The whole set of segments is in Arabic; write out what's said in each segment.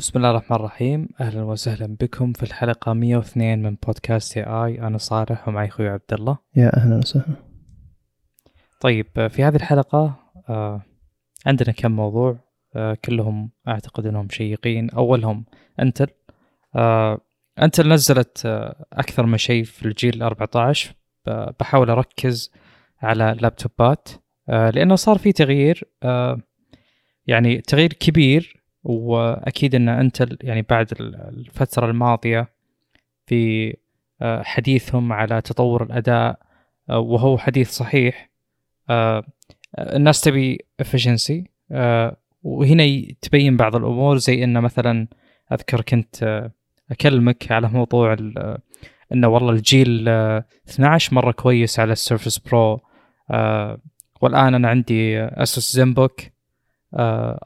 بسم الله الرحمن الرحيم. أهلا وسهلا بكم في الحلقة 102 من بودكاست اي اي أنا صالح ومعي أخوي عبد الله يا أهلا وسهلا. طيب في هذه الحلقة آه عندنا كم موضوع آه كلهم أعتقد إنهم شيقين. أولهم انتل آه انتل نزلت آه أكثر من شيء في الجيل 14 بحاول أركز على لابتوبات آه لأنه صار في تغيير آه يعني تغيير كبير وأكيد إن انتل يعني بعد الفترة الماضية في آه، حديثهم على تطور الأداء آه، وهو حديث صحيح آه، الناس تبي efficiency وهنا تبين بعض الأمور زي إن مثلا أذكر كنت أكلمك على موضوع إنه والله الجيل 12 مرة كويس على ال Surface Pro والآن أنا عندي أسوس زنبوك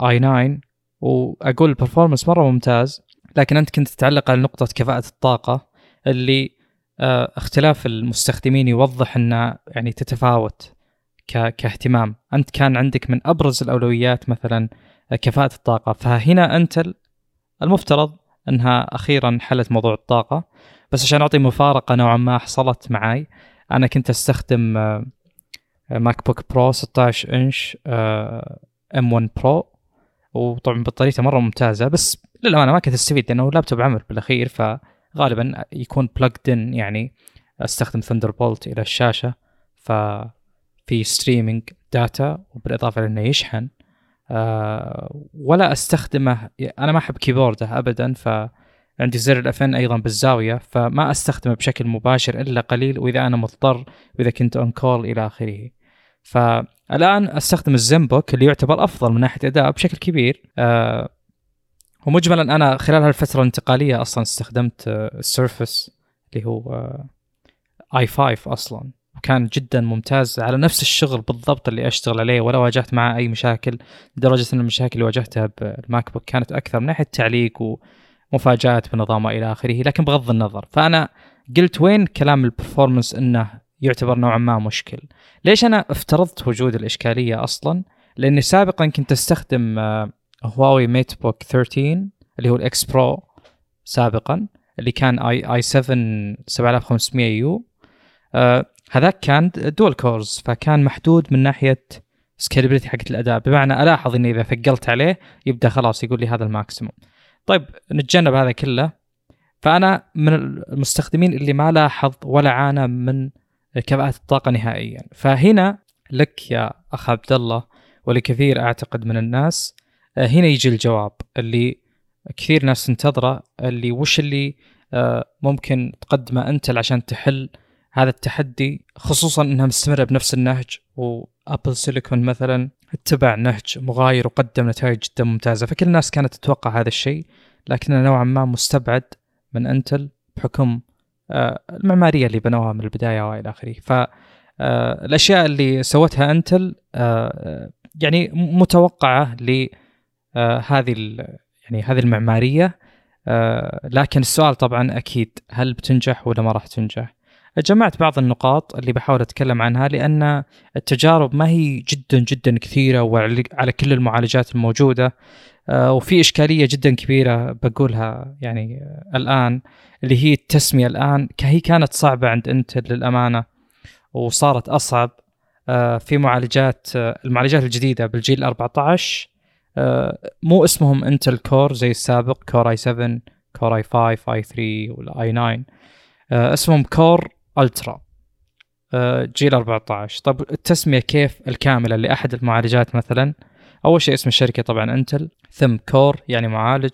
آي 9 وأقول البرفورمانس مرة ممتاز لكن أنت كنت تتعلق على نقطة كفاءة الطاقة اللي آه، اختلاف المستخدمين يوضح انها يعني تتفاوت كاهتمام. أنت كان عندك من أبرز الأولويات مثلا كفاءة الطاقة. فهنا أنت المفترض إنها أخيرا حلت موضوع الطاقة. بس عشان أعطي مفارقة نوعا ما حصلت معي أنا كنت أستخدم MacBook Pro 16 inch M1 Pro وطبعا بطاريته مرة ممتازة بس للأمانة ما كنت أستفيد لأنه لابتوب عمل بالاخير فغالبا يكون plugged in يعني أستخدم Thunderbolt إلى الشاشة ففي streaming data وبالإضافة لأنه يشحن. أه ولا أستخدمه أنا ما أحب keyboard ه ابدا ف عندي زر ال Fn أيضا بالزاوية فما أستخدمه بشكل مباشر إلا قليل وإذا أنا مضطر وإذا كنت on call إلى آخره. فالان أستخدم ال Zenbook اللي يعتبر أفضل من ناحية اداء بشكل كبير. آه ومجملا أنا خلال هالفترة الانتقالية أصلا استخدمت ال Surface اللي هو i5 أصلا. وكان جدا ممتاز على نفس الشغل بالضبط اللي أشتغل عليه ولا واجهت معه أي مشاكل لدرجة أن المشاكل اللي واجهتها بال MacBook كانت أكثر من ناحية تعليق ومفاجآت بنظامه إلى آخره لكن بغض النظر. فأنا قلت وين كلام ال performance إنه يعتبر نوعا ما مشكل. ليش أنا افترضت وجود الإشكالية أصلا؟ لأني سابقا كنت أستخدم آه، Huawei MateBook 13 اللي هو ال X Pro سابقا اللي كان i i7 7500U. آه هذاك كان dual cores فكان محدود من ناحية scalability حقت الاداء بمعنى ألاحظ إني إذا ثقلت عليه يبدأ خلاص يقول لي هذا ال maximum. طيب نتجنب هذا كله. فأنا من المستخدمين اللي ما لاحظ ولا عانى من كفاءة الطاقة نهائيا. فهنا لك يا أخ عبد الله ولكثير أعتقد من الناس آه، هنا يجي الجواب اللي كثير ناس تنتظره اللي وش اللي آه، ممكن تقدمه أنت عشان تحل هذا التحدي خصوصا إنها مستمرة بنفس النهج وأبل سيليكون مثلا اتبع نهج مغاير وقدم نتائج جدا ممتازة. فكل الناس كانت تتوقع هذا الشيء لكنه نوعا ما مستبعد من أنتل بحكم المعمارية اللي بنوها من البداية وإلى آخره. ف آه، الأشياء اللي سوتها أنتل آه، يعني متوقعة لهذه يعني هذه المعمارية. لكن السؤال طبعا أكيد هل بتنجح ولا ما راح تنجح؟ جمعت بعض النقاط اللي بحاول أتكلم عنها لأن التجارب ما هي جدا جدا كثيرة وعلى كل المعالجات الموجودة. وفي إشكالية جدا كبيرة بقولها يعني الآن اللي هي التسمية الآن هي كانت صعبة عند إنتل للأمانة وصارت أصعب آه، في معالجات آه، المعالجات الجديدة بالجيل 14 آه، مو اسمهم إنتل Core زي السابق Core i7 Core i5 i3 وال i9 اسمهم Core Ultra جيل 14 طب التسمية كيف الكاملة لأحد المعالجات مثلا؟ أول شيء اسم الشركة طبعا انتل ثم Core يعني معالج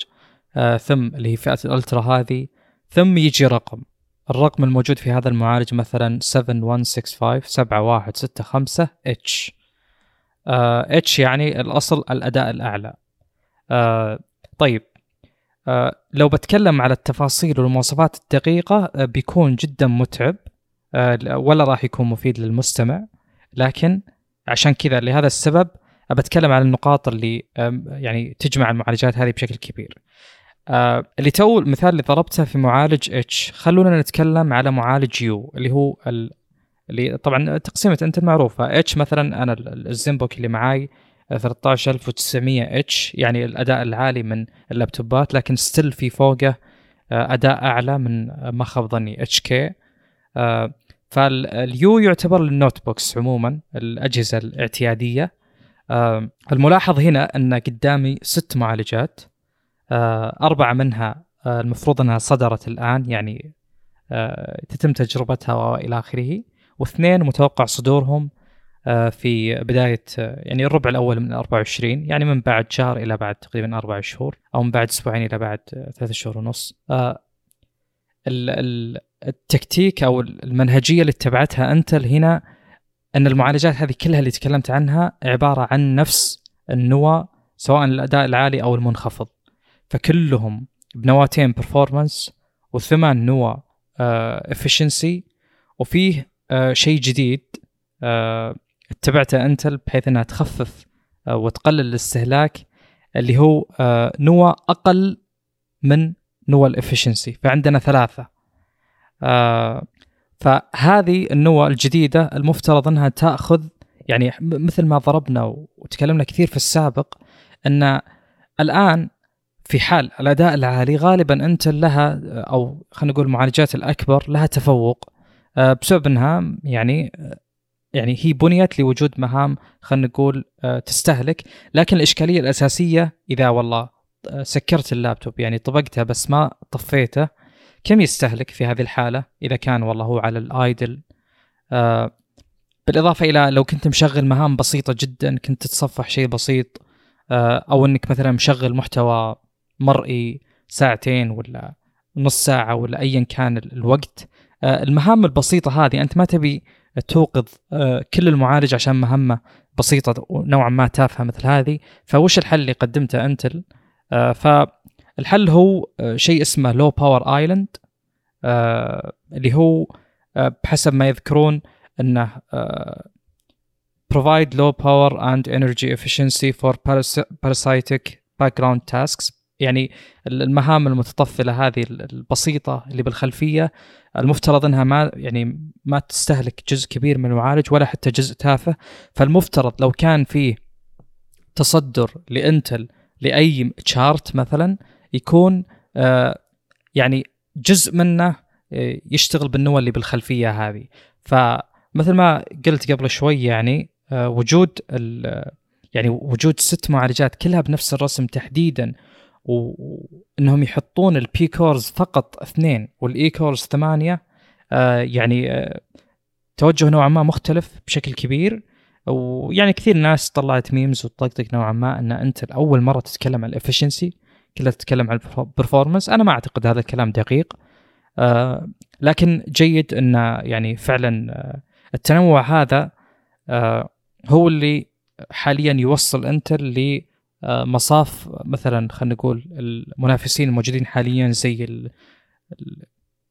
ثم اللي هي فئة ال Ultra هذه ثم يجي رقم. الرقم الموجود في هذا المعالج مثلا 7165 7165 H H يعني الأصل الأداء الأعلى. uh, طيب. uh, لو بتكلم على التفاصيل والمواصفات الدقيقة uh, بيكون جدا متعب. ولا راح يكون مفيد للمستمع. لكن عشان كذا لهذا السبب بتكلم عن النقاط اللي يعني تجمع المعالجات هذه بشكل كبير. آه اللي تو المثال اللي ضربته في معالج H خلونا نتكلم على معالج U اللي هو ال... اللي طبعا تقسيمة أنت معروفه اتش مثلا أنا الزنبوك اللي معاي 13900 اتش يعني الأداء العالي من اللابتوبات لكن ستيل في فوقه أداء أعلى من ما خاب ظني اتش كي فاليو يعتبر للنوت بوكس عموما الأجهزة الاعتيادية. الملاحظ هنا أن قدامي ست معالجات أربعة منها المفروض أنها صدرت الآن يعني تتم تجربتها والى آخره واثنين متوقع صدورهم في بداية يعني الربع الأول من 24 يعني من بعد شهر إلى بعد تقريبا أربع شهور أو من بعد أسبوعين إلى بعد ثلاثة شهور ونص. التكتيك أو المنهجية اللي اتبعتها أنتل هنا أن المعالجات هذه كلها اللي تكلمت عنها عبارة عن نفس النواه سواء الأداء العالي أو المنخفض. فكلهم بنواتين performance وثمان نواه efficiency وفيه آه شيء جديد آه اتبعته انتل بحيث إنها تخفف آه وتقلل الاستهلاك اللي هو آه نواه أقل من نوى ال efficiency فعندنا ثلاثة آه فهذه النوى الجديدة المفترض أنها تأخذ يعني مثل ما ضربنا وتكلمنا كثير في السابق أن الآن في حال الأداء العالي غالبا انت لها أو خلينا نقول المعالجات الأكبر لها تفوق آه بسبب أنها يعني يعني هي بنيت لوجود مهام خلينا نقول آه تستهلك. لكن الإشكالية الأساسية إذا والله سكرت اللابتوب يعني طبقته بس ما طفيته كم يستهلك في هذه الحالة إذا كان والله هو على الآيدل؟ آه بالإضافة إلى لو كنت مشغل مهام بسيطة جدا كنت تتصفح شيء بسيط آه أو أنك مثلا مشغل محتوى مرئي ساعتين ولا نص ساعة ولا أيا كان الوقت آه المهام البسيطة هذه أنت ما تبي توقظ كل المعالج عشان مهمة بسيطة نوعا ما تافهة مثل هذه فوش الحل اللي قدمته أنتل؟ آه فالحل هو آه شيء اسمه low power island اللي هو آه بحسب ما يذكرون إنه provide low power and energy efficiency for parasitic background tasks. يعني المهام المتطفلة هذه البسيطة اللي بالخلفية المفترض إنها ما يعني ما تستهلك جزء كبير من المعالج ولا حتى جزء تافه. فالمفترض لو كان فيه تصدر لإنتل لأي تشارت مثلا يكون آه يعني جزء منه يشتغل بالنوى اللي بالخلفية هذه. فمثل ما قلت قبل شوي يعني آه وجود يعني وجود ست معالجات كلها بنفس الرسم تحديدا وإنهم يحطون ال P cores فقط اثنين وال E cores ثمانية آه يعني آه توجه نوعا ما مختلف بشكل كبير. ويعني كثير ناس طلعت memes وتطقطق نوعا ما إن أنت اول مرة تتكلم عن ال efficiency كلها تتكلم عن ال performance أنا ما أعتقد هذا الكلام دقيق. آه لكن جيد إن يعني فعلا آه التنوع هذا آه هو اللي حاليا يوصل إنتل لمصاف مثلا خلينا نقول المنافسين الموجودين حاليا زي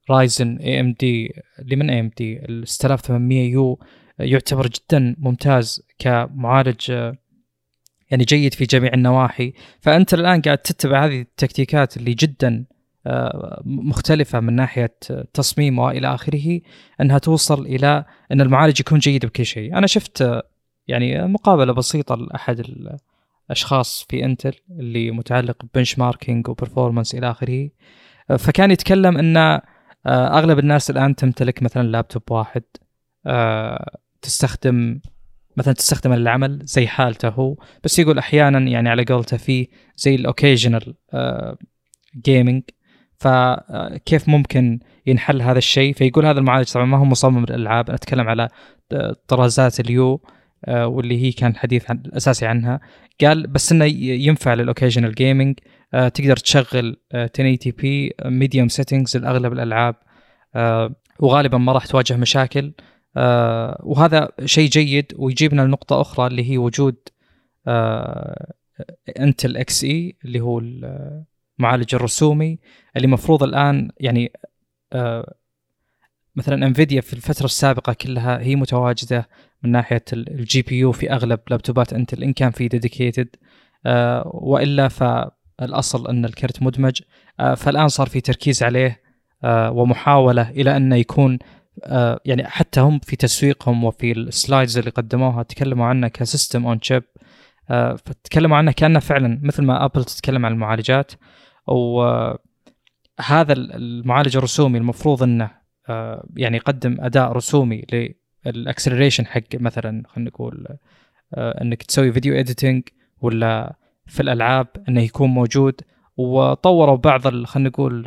Ryzen AMD اللي من AMD ال 6800 U يعتبر جدا ممتاز كمعالج يعني جيد في جميع النواحي. فإنتل الآن قاعد تتبع هذه التكتيكات اللي جدا مختلفة من ناحية تصميم والى آخره إنها توصل إلى إن المعالج يكون جيد بكل شيء، أنا شفت يعني مقابلة بسيطة لأحد الأشخاص في انتل اللي متعلق ب benchmarking و performance إلى آخره. فكان يتكلم إن أغلب الناس الآن تمتلك مثلا لابتوب واحد تستخدم مثلا تستخدم للعمل زي حالته هو بس يقول أحيانا يعني على قولته في زي ال occasional gaming فكيف ممكن ينحل هذا الشيء؟ فيقول هذا المعالج طبعا ما هو مصمم للألعاب أتكلم على طرازات ال U واللي هي كان الحديث عن الاساسي عنها. قال بس إنه ينفع لل occasional gaming تقدر تشغل 1080 p medium settings لأغلب الألعاب وغالبا ما راح تواجه مشاكل. آه وهذا شيء جيد ويجيبنا لنقطة أخرى اللي هي وجود آه انتل Xe اللي هو المعالج الرسومي اللي مفروض الآن يعني آه مثلا انفيديا في الفترة السابقة كلها هي متواجدة من ناحية ال GPU في أغلب لابتوبات انتل إن كان في dedicated آه وإلا فالأصل أن الكرت مدمج. آه فالآن صار في تركيز عليه آه ومحاولة إلى أنه يكون آه يعني حتى هم في تسويقهم وفي ال slides اللي قدموها تكلموا عنه ك system on chip آه، فتكلموا عنه كانه فعلا مثل ما ابل تتكلم عن المعالجات. وهذا المعالج الرسومي المفروض إنه آه، يعني يقدم أداء رسومي لل acceleration حق مثلا خلينا نقول آه، إنك تسوي video editing ولا في الألعاب إنه يكون موجود. وطوروا بعض خلينا نقول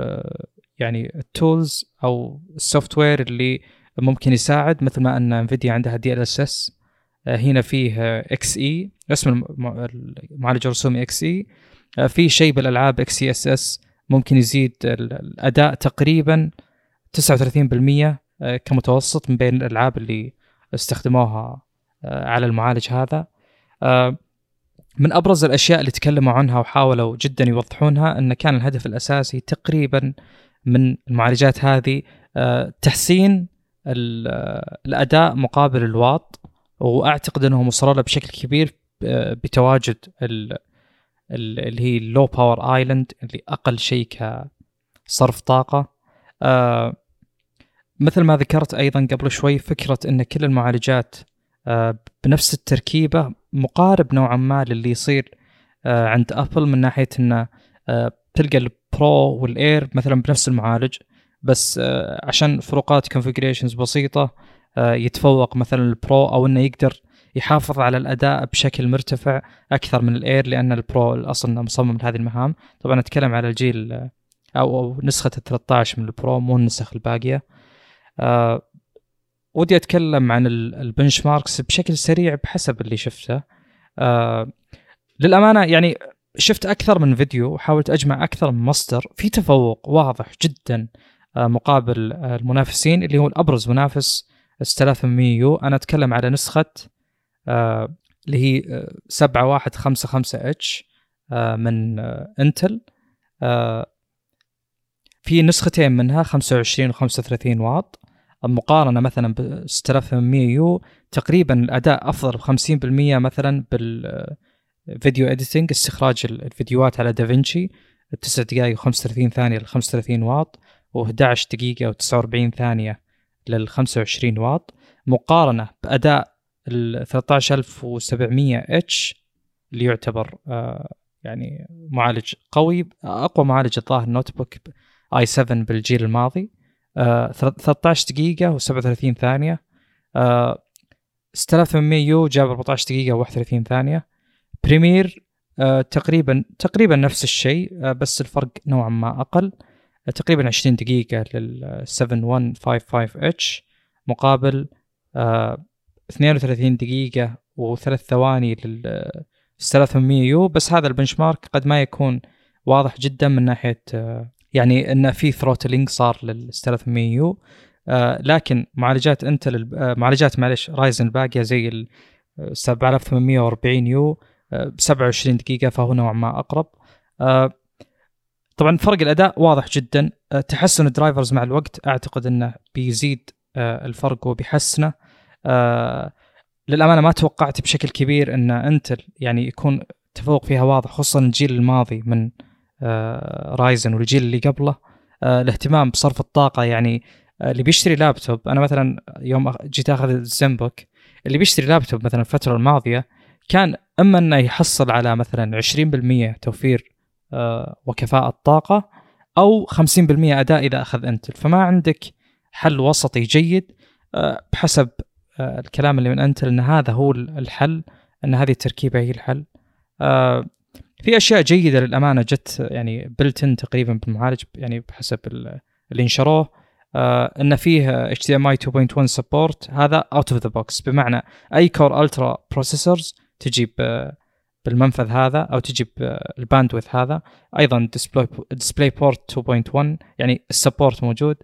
يعني ال tools أو ال software اللي ممكن يساعد مثل ما أن انفيديا عندها DLSS هنا فيه Xe اسم المعالج الرسومي Xe آه، في شيء بالألعاب XeSS ممكن يزيد الأداء تقريبا 39% آه، كمتوسط من بين الألعاب اللي استخدموها آه، على المعالج هذا. من أبرز الأشياء اللي تكلموا عنها وحاولوا جدا يوضحونها أن كان الهدف الأساسي تقريبا من المعالجات هذه تحسين الأداء مقابل الواط وأعتقد انهم وصلوا له بشكل كبير بتواجد اللي هي ال low power island اللي أقل شيء كصرف طاقة. آه مثل ما ذكرت أيضا قبل شوي فكرة إن كل المعالجات آه بنفس التركيبة مقارب نوعا ما للي يصير آه عند أبل من ناحية إنه آه تلقى ال Pro وال Air مثلا بنفس المعالج بس آه عشان فروقات configurations بسيطة آه يتفوق مثلا ال Pro أو إنه يقدر يحافظ على الأداء بشكل مرتفع أكثر من ال Air لأن ال Pro أصلا مصمم لهذه المهام. طبعا أتكلم على الجيل أو, أو نسخة ال 13 من ال Pro مو النسخ الباقية. ودي أتكلم عن ال benchmarks بشكل سريع بحسب اللي شفته. للأمانة يعني شفت أكثر من فيديو وحاولت أجمع أكثر من مصدر. في تفوق واضح جدا آه، مقابل المنافسين اللي هو الأبرز منافس 6800U. أنا أتكلم على نسخة آه، اللي هي 7155 آه، H آه، من إنتل. في نسختين منها 25 و 35 واط. مقارنه مثلا ب 6800U تقريبا الأداء أفضل ب 50% مثلا بال video editing استخراج الفيديوهات على دافنشي 9 دقائق و35 ثانية ل 35 واط. و11 دقيقة و49 ثانية لل 25 واط. مقارنة بأداء ال 13700 إتش اللي يعتبر آه يعني معالج قوي. أقوى معالج الظاهر notebook i7 بالجيل الماضي. آه 13 دقيقة و37 ثانية. آه 6800U جاب 14 دقيقة و31 ثانية. Premiere آه تقريبا تقريبا نفس الشيء آه بس الفرق نوعا ما أقل. آه تقريبا 20 دقيقة لل 7155H مقابل آه 32 دقيقة وثلاث ثواني لل 300U. بس هذا ال benchmark قد ما يكون واضح جدا من ناحية يعني انه في throttling صار لل 300U لكن معالجات انتل معالجات معلش Ryzen الباقية زي ال 7840U. 27 دقيقة فهو نوعا ما أقرب. طبعا فرق الأداء واضح جدا. تحسن ال drivers مع الوقت أعتقد إنه بيزيد الفرق وبيحسنه. آه للأمانة ما توقعت بشكل كبير إن إنتل يعني يكون تفوق فيها واضح خصوصا الجيل الماضي من آه Ryzen والجيل اللي قبله. آه الاهتمام بصرف الطاقة يعني آه اللي بيشتري لابتوب أنا مثلا يوم جيت أخذ ال Zenbook اللي بيشتري لابتوب مثلا الفترة الماضية كان إما أنه يحصل على مثلا 20% توفير آه وكفاءة طاقه أو 50% أداء إذا أخذ إنتل. فما عندك حل وسطي جيد آه، بحسب آه، الكلام اللي من إنتل إن هذا هو الحل إن هذه التركيبة هي الحل. في أشياء جيدة للأمانة جت يعني built-in تقريبا بالمعالج يعني بحسب اللي نشروه إن فيه HDMI 2.1 support هذا out of the box بمعنى أي Core Ultra processors تجي بالمنفذ هذا أو تجي بال bandwidth هذا. أيضا display DisplayPort 2.1 يعني ال support موجود.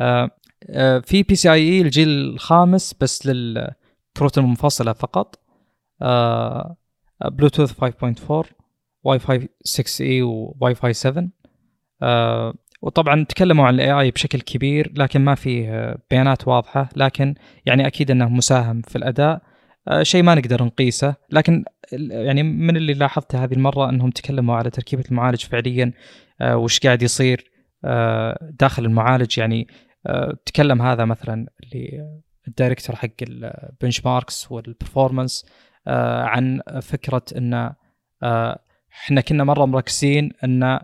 آه آه، في PCIe الجيل الخامس بس للكروت المنفصله فقط. بلوتوث 5.4 Wi-Fi 6E و Wi-Fi 7 وطبعا تكلموا عن ال AI بشكل كبير لكن ما في بيانات واضحة. لكن يعني أكيد إنه مساهم في الأداء. آه، شيء ما نقدر نقيسه. لكن يعني من اللي لاحظته هذه المرة أنهم تكلموا على تركيبة المعالج فعليا. آه، وش قاعد يصير؟ داخل المعالج يعني تكلم هذا مثلا اللي ال director حق ال benchmarks وال performance آه عن فكرة إن آه إحنا كنا مرة مركزين إن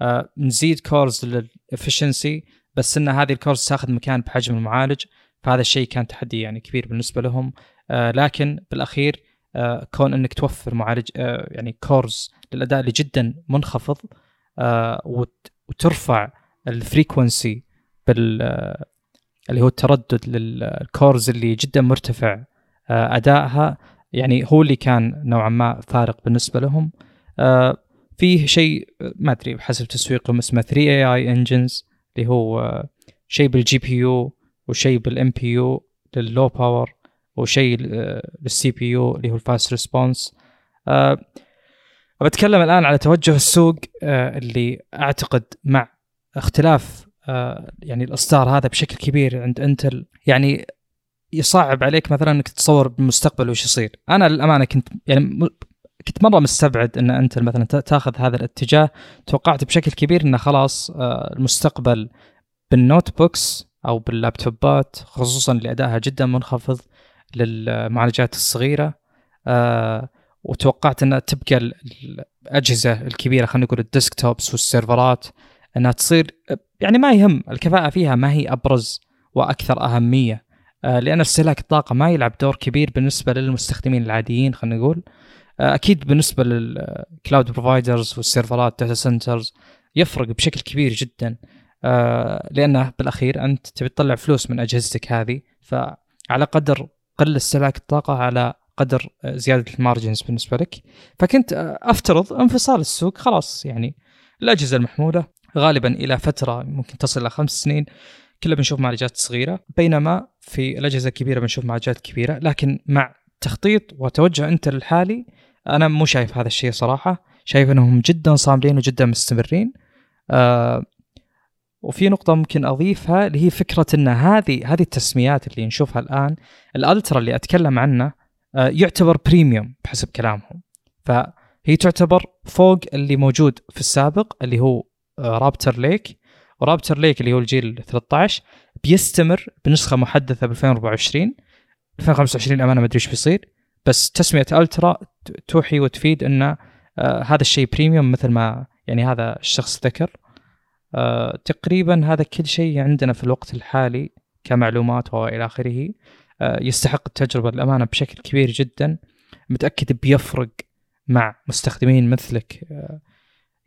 آه نزيد cores لل efficiency بس إن هذه ال cores تاخذ مكان بحجم المعالج. فهذا الشيء كان تحدي يعني كبير بالنسبة لهم. آه لكن بالأخير آه كون إنك توفر معالج آه يعني cores للأداء اللي جدا منخفض آه وترفع ال frequency بال آه، اللي هو التردد لل cores اللي جدا مرتفع آه، أدائها يعني هو اللي كان نوعا ما فارق بالنسبة لهم. آه، فيه شيء ما أدري بحسب تسويقهم اسمه 3 AI engines اللي هو شيء بال GPU وشيء بال NPU لل low power وشيء لل CPU اللي هو ال fast response بتكلم الآن على توجه السوق اللي أعتقد مع اختلاف آه، يعني الإصدار هذا بشكل كبير عند انتل يعني يصعب عليك مثلا إنك تتصور بالمستقبل وش يصير. أنا للأمانة كنت يعني كنت مرة مستبعد إن انتل مثلا تأخذ هذا الاتجاه. توقعت بشكل كبير إنه خلاص آه، المستقبل بال notebooks أو باللابتوبات خصوصا اللي ادائها جدا منخفض. للمعالجات الصغيرة. آه، وتوقعت إنها تبقى الأجهزة الكبيرة خلينا نقول ال desktops والسيرفرات إنها تصير يعني ما يهم الكفاءة فيها ما هي أبرز وأكثر أهمية. آه، لأن استهلاك الطاقة ما يلعب دور كبير بالنسبة للمستخدمين العاديين خلينا نقول. آه، أكيد بالنسبة لل cloud providers والسيرفرات data centers يفرق بشكل كبير جدا. لأنه بالأخير أنت تبي تطلع فلوس من أجهزتك هذه فعلى قدر قل استهلاك الطاقة على قدر زيادة ال margins بالنسبة لك. فكنت أفترض انفصال السوق خلاص يعني الأجهزة المحمولة غالبا إلى فترة ممكن تصل إلى خمس سنين. كلها بنشوف معالجات صغيرة بينما في الأجهزة الكبيرة بنشوف معالجات كبيرة. لكن مع تخطيط وتوجه أنت الحالي أنا مو شايف هذا الشيء صراحة. شايف إنهم جدا صاملين وجدا مستمرين. آه وفي نقطة ممكن أضيفها اللي هي فكرة أن هذه هذه التسميات اللي نشوفها الآن الألترا اللي أتكلم عنه آه يعتبر بريميوم بحسب كلامهم. فهي تعتبر فوق اللي موجود في السابق اللي هو رابتر ليك ورابتر ليك اللي هو الجيل 13 بيستمر بنسخة محدثة ب 2024 2025 أمانة ما أدري إيش بيصير. بس تسمية ألترا توحي وتفيد إن آه هذا الشيء بريميوم مثل ما يعني هذا الشخص ذكر. آه تقريبا هذا كل شيء عندنا في الوقت الحالي كمعلومات وإلى آخره آه يستحق التجربة للأمانة بشكل كبير جدا. متأكد بيفرق مع مستخدمين مثلك آه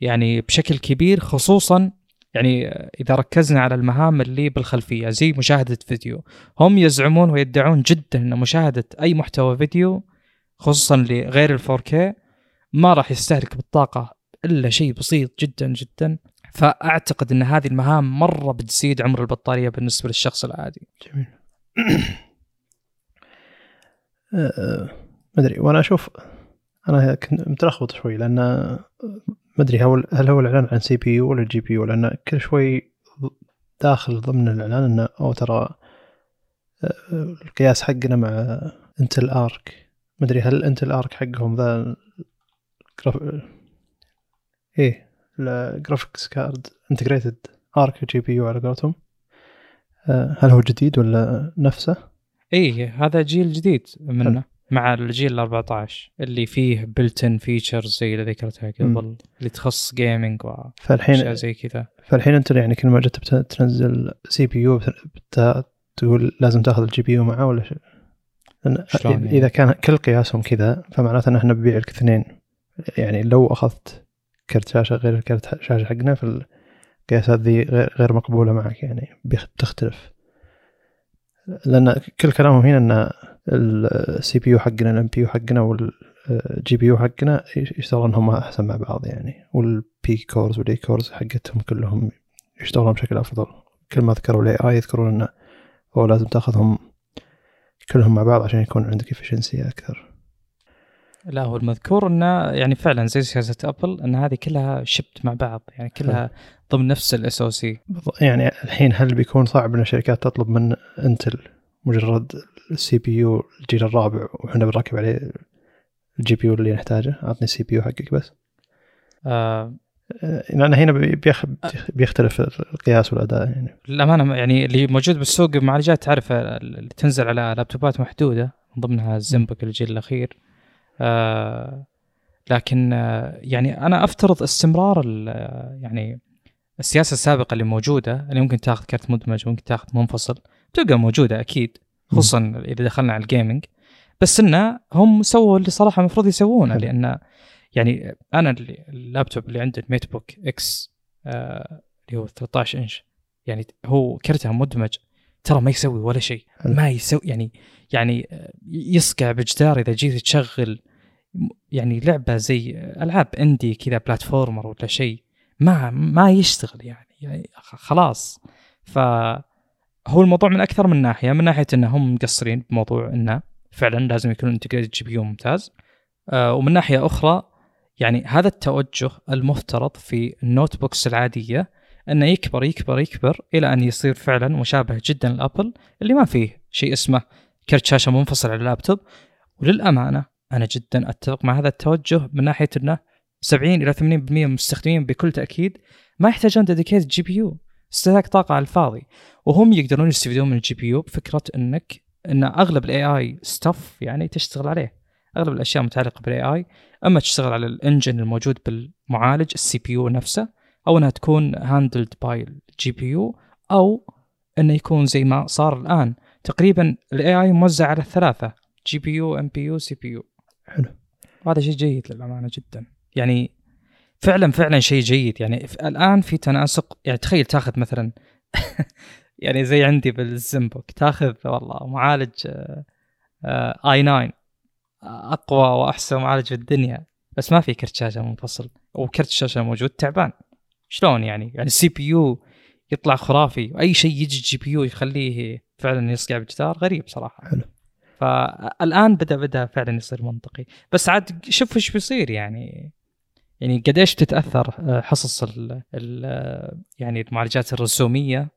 يعني بشكل كبير خصوصا يعني إذا ركزنا على المهام اللي بالخلفية زي مشاهدة فيديو. هم يزعمون ويدعون جدا إن مشاهدة أي محتوى فيديو خصوصا لغير ال 4K ما راح يستهلك بالطاقة إلا شيء بسيط جدا جدا. فأعتقد إن هذه المهام مرة بتزيد عمر البطارية بالنسبة للشخص العادي. جميل. ما ادري وأنا أشوف أنا كنت متلخبط شوي لأن ما ادري هل هو الإعلان عن سي بي يو ولا جي بي يو لأن كل شوي داخل ضمن الإعلان إنه أو ترى آه، القياس حقنا مع Intel Arc ما ادري هل Intel Arc حقهم ذا. إيه ال graphics card integrated Arc GPU على قولتهم. آه، هل هو جديد ولا نفسه؟ إيه هذا جيل جديد منه مع الجيل ال 14 اللي فيه built-in features زي اللي ذكرتها قبل اللي تخص gaming فالحين زي كذا. فالحين أنت يعني كل ما جيت تنزل CPU تقول لازم تأخذ ال GPU معه ولا شيء يعني؟ إذا كان كل قياسهم كذا فمعناته إن إحنا بنبيع لك اثنين يعني لو أخذت كرت شاشة غير الكرت شاشة حقنا في القياسات ذي غير مقبولة معك يعني بتختلف. لأن كل كلامهم هنا إن ال CPU حقنا ال NPU حقنا وال GPU حقنا يشتغلون هم أحسن مع بعض يعني. وال P-cores وال E-cores حقتهم كلهم يشتغلون بشكل أفضل. كل ما ذكروا ال AI يذكرون انه هو لازم تأخذهم كلهم مع بعض عشان يكون عندك efficiency أكثر. لا هو المذكور إنه يعني فعلا زي سياسة أبل إن هذه كلها chipset مع بعض يعني كلها ضمن نفس ال SoC يعني الحين هل بيكون صعب إن الشركات تطلب من انتل مجرد ال CPU الجيل الرابع وحنا بنركب عليه ال GPU اللي نحتاجه؟ اعطني ال CPU حقك بس. آه. لأن هنا بيخ... بيختلف القياس والأداء يعني. للأمانة يعني اللي موجود بالسوق معالجات تعرف اللي تنزل على لابتوبات محدودة من ضمنها ال Zenbook الجيل الأخير. آه لكن آه يعني أنا أفترض استمرار يعني السياسة السابقة اللي موجودة اللي ممكن تاخذ كرت مدمج ممكن تاخذ منفصل تبقى موجودة أكيد خصوصا إذا دخلنا على ال gaming بس انه هم سووا اللي صراحة المفروض يسوونه لأن يعني أنا اللابتوب اللي عندي ال MateBook X آه اللي هو 13 إنش يعني هو كرتها مدمج. ترى ما يسوي ولا شيء. ما يسوي يعني يعني يصقع بجدار إذا جيت تشغل يعني لعبة زي ألعاب indie كذا platformer ولا شيء ما ما يشتغل يعني, يعني خلاص. فهو الموضوع من أكثر من ناحية من ناحية انهم مقصرين بموضوع انه فعلا لازم يكون integrated GPU ممتاز. آه ومن ناحية أخرى يعني هذا التوجه المفترض في ال notebooks العادية أنه يكبر يكبر يكبر إلى أن يصير فعلا مشابه جدا لأبل اللي ما فيه شيء اسمه كرت شاشة منفصل على اللابتوب. وللأمانة أنا جدا أتفق مع هذا التوجه من ناحية إنه 70 إلى 80% من المستخدمين بكل تأكيد ما يحتاجون dedicated GPU. استهلاك طاقة على الفاضي. وهم يقدرون يستفيدون من ال GPU بفكرة إنك إن أغلب ال AI stuff يعني تشتغل عليه. أغلب الأشياء المتعلقه بال AI أما تشتغل على ال engine الموجود بالمعالج ال CPU نفسه أو أنها تكون handled by ال GPU أو انه يكون زي ما صار الآن. تقريبا ال AI موزع على الثلاثة جي بي يو ام بي يو سي بي يو. حلو. وهذا شيء جيد للأمانة جدا. يعني فعلا فعلا شيء جيد. يعني الآن في تناسق يعني تخيل تاخذ مثلا يعني زي عندي بال Zenbook تاخذ والله معالج i9 أقوى وأحسن معالج في الدنيا. بس ما في كرت شاشة منفصل وكرت الشاشه موجود تعبان. شلون يعني؟ يعني ال CPU يطلع خرافي واي شيء يجي GPU يخليه فعلا يصقع بجدار غريب صراحة. حلو. فالآن بدا بدأ فعلا يصير منطقي. بس عاد شوف إيش بيصير يعني. يعني قد إيش بتتاثر آه، حصص ال ال يعني المعالجات الرسومية.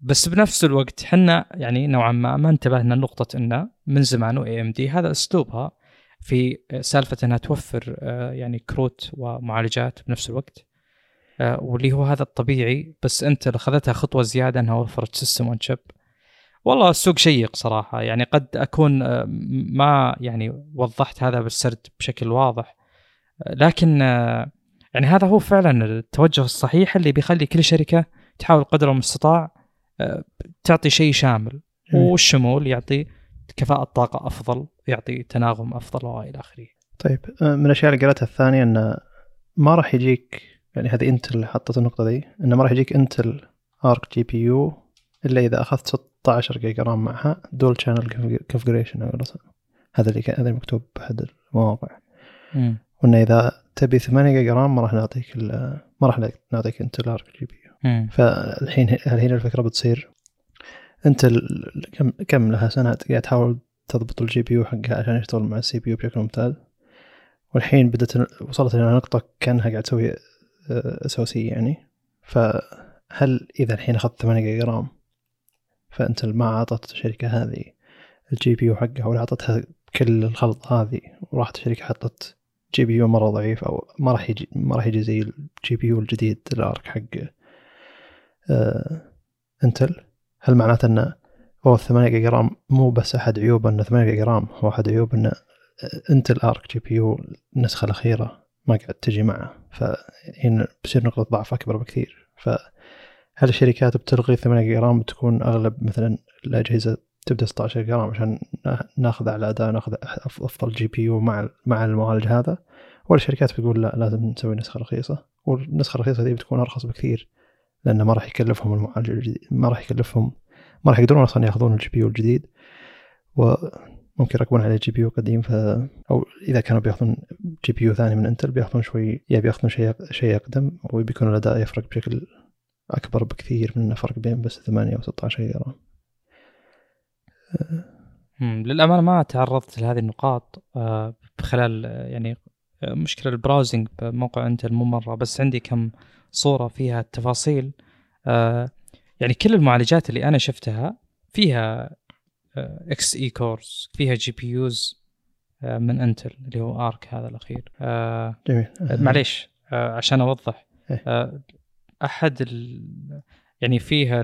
بس بنفس الوقت حنا يعني نوعا ما ما انتبهنا لنقطة إنه من زمان و AMD هذا أسلوبها في سالفة إنها توفر آه، يعني كروت ومعالجات بنفس الوقت. واللي هو هذا الطبيعي بس أنت اللي اخذتها خطوة زيادة إنها وفرت system on chip والله السوق شيق صراحة يعني قد أكون آه، ما يعني وضحت هذا بالسرد بشكل واضح. لكن يعني هذا هو فعلا التوجه الصحيح اللي بيخلي كل شركة تحاول قدر المستطاع تعطي شيء شامل. والشمول يعطي كفاءة طاقة أفضل يعطي تناغم أفضل وإلى آخره. طيب آه، من الأشياء اللي قرأتها الثانية أنه ما راح يجيك يعني هذه انتل حطت النقطة دي أنه ما راح يجيك انتل ارك GPU إلا إذا أخذت 16 جيجا رام معها dual channel configuration هذا اللي هذا المكتوب بأحد المواقع. وأنه إذا تبي 8 جيجا رام ما راح نعطيك ما راح نعطيك انتل ارك GPU فالحين هل هنا الفكرة بتصير انت كم كم لها سنه قاعد تحاول تضبط ال GPU حقها عشان يشتغل مع ال CPU بشكل ممتاز. والحين بدأت وصلت إلى نقطة كأنها قاعد تسوي آه، أساسية يعني. فهل إذا الحين أخذت 8 جيجا رام فأنت ما أعطت الشركة هذه ال GPU حقها ولا أعطتها كل الخلطه هذه وراحت الشركة حطت GPU مرة ضعيف أو ما راح يجي ما راح يجي زي ال GPU الجديد الارك حق آه إنتل. هل معناته انه هو 8 جيجا رام مو بس أحد عيوبه انه 8 جيجا رام هو أحد عيوب انه إنتل أرك GPU النسخة الأخيرة ما قاعد تجي معه فهنا بتصير نقطة ضعف أكبر بكثير. فهل الشركات بتلغي 8 جيجا رام بتكون أغلب مثلا الأجهزة تبدأ 16 جيجا رام عشان نأخذ على أداء نأخذ أفضل GPU مع مع المعالج هذا؟ ولا الشركات بتقول لا لازم نسوي نسخة رخيصة؟ والنسخة الرخيصة دي بتكون أرخص بكثير لأنه ما راح يكلفهم المعالج الجديد ما راح يكلفهم ما راح يقدرون أصلا يأخذون ال GPU الجديد. وممكن يركبون عليه GPU قديم ف أو إذا كانوا بياخذون GPU ثاني من إنتل بياخذون شوي يا بياخذون شيء شيء أقدم وبيكون الأداء يفرق بشكل أكبر بكثير من الفرق بين بس 8 و 16 جيجا للأمانة ما تعرضت لهذه النقاط آه، خلال يعني مشكلة ال browsing بموقع إنتل مو مرة بس عندي كم صورة فيها التفاصيل. آه يعني كل المعالجات اللي أنا شفتها فيها Xe cores فيها GPUs من انتل اللي هو ارك هذا الأخير. آه جميل. معليش آه عشان أوضح. إيه. آه أحد يعني فيها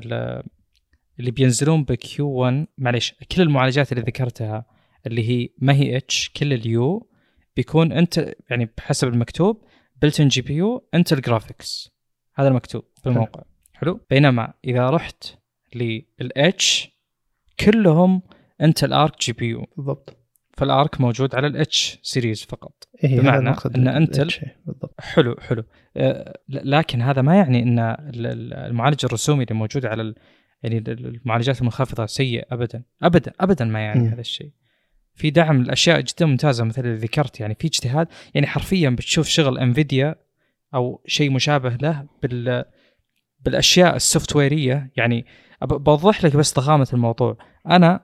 اللي بينزلون ب Q1 معليش كل المعالجات اللي ذكرتها اللي هي ما هي H كل ال U بيكون انت يعني بحسب المكتوب built-in GPU انتل graphics هذا المكتوب في الموقع. حلو؟ بينما إذا رحت لل H كلهم انتل ارك GPU بالضبط. فالارك موجود على ال H series فقط. إيه بمعنى إن انتل بالضبط. حلو حلو. آه، لكن هذا ما يعني إن ال- ال- المعالج الرسومي اللي موجود على يعني ال- المعالجات المنخفضة سيء ابدا. ابدا ابدا ما يعني مم. هذا الشيء. في دعم الاشياء جدا ممتازة مثل اللي ذكرت. يعني في اجتهاد. يعني حرفيا بتشوف شغل انفيديا أو شيء مشابه له بال بالأشياء ال software يه يعني بوضح لك بس ضخامة الموضوع. أنا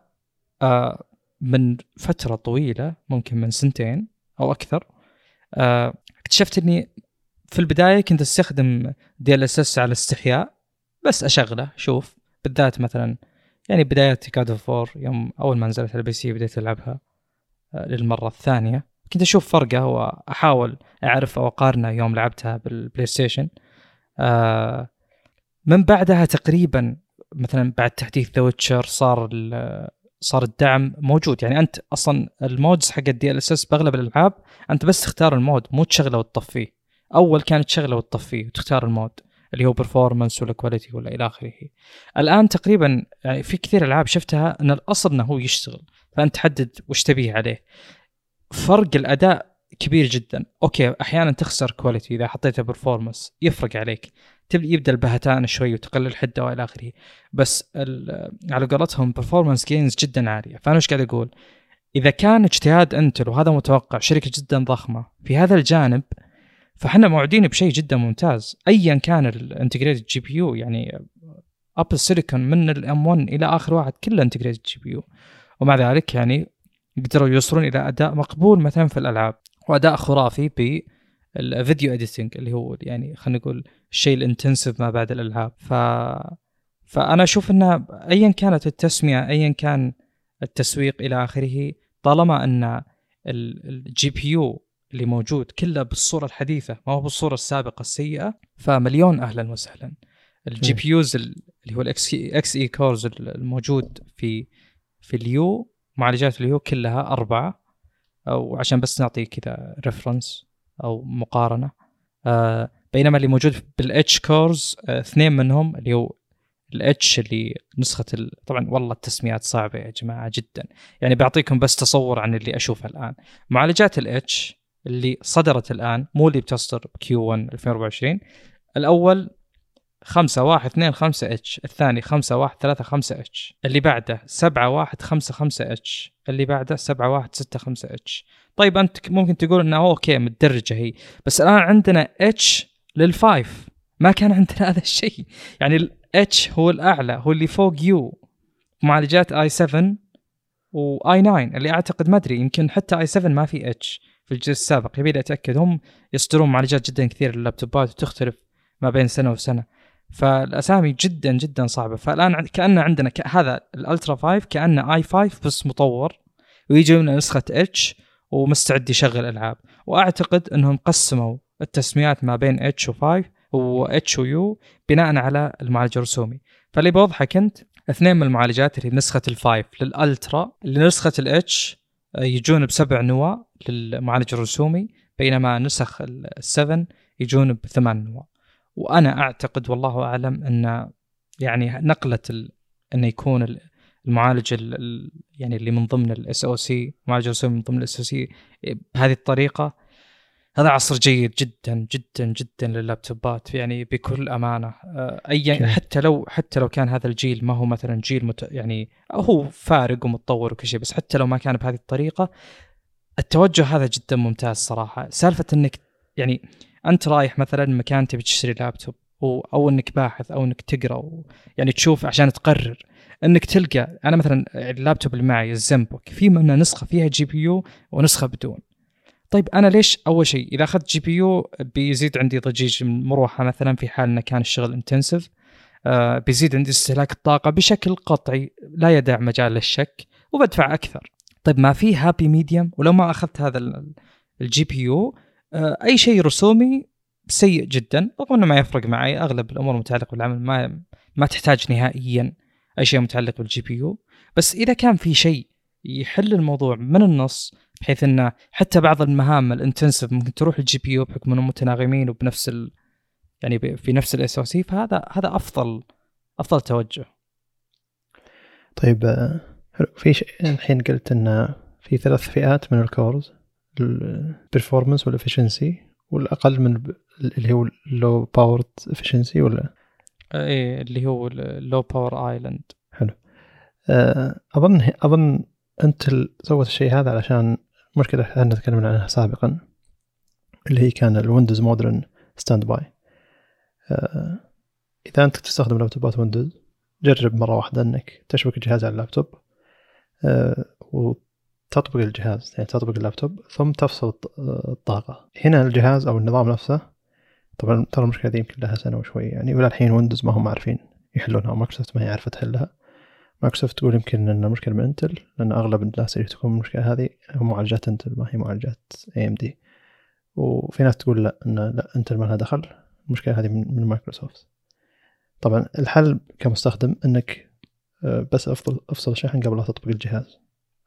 آه من فترة طويلة ممكن من سنتين أو أكثر آه اكتشفت إني في البداية كنت أستخدم DLSS على استحياء بس أشغله شوف. بالذات مثلا يعني بداية God of War يوم أول ما نزلت على ال PC بديت ألعبها آه، للمرة الثانية. كنت أشوف فرقه واحاول أعرف أو أقارنه يوم لعبتها بالبلاي ستيشن آه، من بعدها تقريبا مثلا بعد تحديث ذا ويتشر صار صار الدعم موجود. يعني أنت أصلا ال modes حق ال DLSS بأغلب الألعاب أنت بس تختار ال mode مو تشغله وتطفيه. أول كانت تشغله وتطفيه وتختار المود اللي هو performance ولا quality ولا إلى آخره. الآن تقريبا يعني في كثير ألعاب شفتها إن الأصل إنه هو يشتغل فأنت تحدد وش تبيه عليه. فرق الأداء كبير جدا. أوكي أحيانا تخسر quality إذا حطيته performance يفرق عليك. يبدأ البهتان شوي وتقلل حده وإلى آخره. بس على قولتهم performance gains جدا عالية. فأنا إيش قاعد أقول؟ إذا كان اجتهاد أنتل وهذا متوقع شركة جدا ضخمة في هذا الجانب فإحنا موعودين بشيء جدا ممتاز. ايا كان ال integrated GPU يعني ابل سيليكون من ال M1 إلى آخر واحد كله integrated GPU ومع ذلك يعني قدروا يوصلون إلى أداء مقبول مثلا في الألعاب. وأداء خرافي بال video editing اللي هو يعني خلينا نقول الشيء ال intensive ما بعد الالعاب ف فأنا أشوف انها ايا كانت التسمية ايا كان التسويق إلى آخره طالما أن ال GPU اللي موجود كله بالصورة الحديثة ما هو بالصورة السابقة السيئة فمليون أهلا وسهلا. ال GPUs اللي هو ال X Xe cores الموجود في في ال U معالجات ال U كلها أربعة أو عشان بس نعطي كذا reference أو مقارنة. آه بينما اللي موجود بال H cores آه اثنين منهم اللي هو ال H اللي نسخة ال... طبعا والله التسميات صعبة يا جماعة جدا. يعني بعطيكم بس تصور عن اللي أشوفه الآن. معالجات ال H اللي صدرت الآن مو اللي بتصدر ب Q1 2024 الأول 5 1 2 5 H الثاني 5 1 3 5 H اللي بعده 7 1 5 5 H اللي بعده 7 1 6 5 H طيب أنت ممكن تقول إنه okay متدرجة هي. بس الآن عندنا اتش للفايف. ما كان عندنا هذا الشيء. يعني ال H هو الأعلى هو اللي فوق U معالجات i7 و i9 اللي أعتقد ما أدري يمكن حتى اي 7 ما في اتش في الجزء السابق. يبي أتأكد. هم يصدرون معالجات جدا كثير لل لابتوبات وتختلف ما بين سنة وسنة. فالأسامي جدا جدا صعبة. فالآن كأن عندنا. هذا ال Ultra 5 كأنه i5 بس مطور. ويجي لنا نسخة H ومستعد يشغل ألعاب. وأعتقد إنهم قسموا التسميات ما بين اتش و5 واتش ويو بناء على المعالج الرسومي. فاللي بوضحك أنت اثنين من المعالجات اللي نسخة ال five لل Ultra اللي نسخة ال H يجون بسبع نواة للمعالج الرسومي بينما نسخ ال seven يجون بثمان نواة. وأنا أعتقد والله أعلم أن يعني نقلة ال... انه يكون المعالج ال... يعني اللي من ضمن ال SoC معالج الرسومي من ضمن ال SoC بهذه الطريقة هذا عصر جيد جدا جدا جدا لللابتوبات يعني بكل أمانة. أي حتى لو حتى لو كان هذا الجيل ما هو مثلا جيل مت يعني هو فارق ومتطور وكل شيء بس حتى لو ما كان بهذه الطريقة التوجه هذا جدا ممتاز صراحة. سالفة إنك يعني أنت رايح مثلا مكان تبي تشتري لابتوب أو إنك باحث أو إنك تقرأ يعني تشوف عشان تقرر إنك تلقى أنا مثلا اللابتوب اللي معي ال Zenbook في منه نسخة فيها GPU ونسخة بدون. طيب أنا ليش أول شيء إذا أخذت GPU بيزيد عندي ضجيج من مروحة مثلا في حال إنه كان الشغل intensive آه بيزيد عندي استهلاك الطاقة بشكل قطعي لا يدع مجال للشك وبدفع أكثر. طيب ما في happy medium ولو ما أخذت هذا ال GPU آه أي شيء رسومي سيء جدا رغم انه ما يفرق معي أغلب الأمور المتعلقه بالعمل ما ما تحتاج نهائيا أي شيء متعلق بال GPU. بس إذا كان في شيء يحل الموضوع من النص بحيث انه حتى بعض المهام ال intensive ممكن تروح ال GPU بحكم إنهم متناغمين وبنفس ال... يعني في نفس ال SoC فهذا هذا أفضل أفضل توجه. طيب حلو. في شيء الحين قلت إن في ثلاث فئات من ال cores ال performance وال efficiency والأقل من اللي هو ال low power efficiency ولا؟ إيه اللي هو ال low power island حلو. آه، أظن أظن إنتل سوت الشيء هذا علشان مشكلة إحنا تكلمنا عنها سابقا اللي هي كان ال Windows modern standby إذا أنت تستخدم لابتوبات Windows جرب مرة واحدة إنك تشبك الجهاز على اللابتوب آه، وتطبق الجهاز يعني تطبق اللابتوب ثم تفصل الطاقة. هنا الجهاز أو النظام نفسه طبعا ترى المشكلة دي يمكن لها سنة وشوي يعني ولا الحين Windows ما هم عارفين يحلونها ومايكروسوفت ما هي عارفة تحلها. مايكروسوفت تقول يمكن إن المشكلة من إنتل لأن أغلب الناس اللي تكون المشكلة هذه هم معالجات إنتل ما هي معالجات AMD وفي ناس تقول لا إن لا إنتل ما لها دخل المشكلة هذه من, مايكروسوفت. طبعا الحل كمستخدم إنك آه، بس أفصل افصل الشحن قبل لا تطبق الجهاز.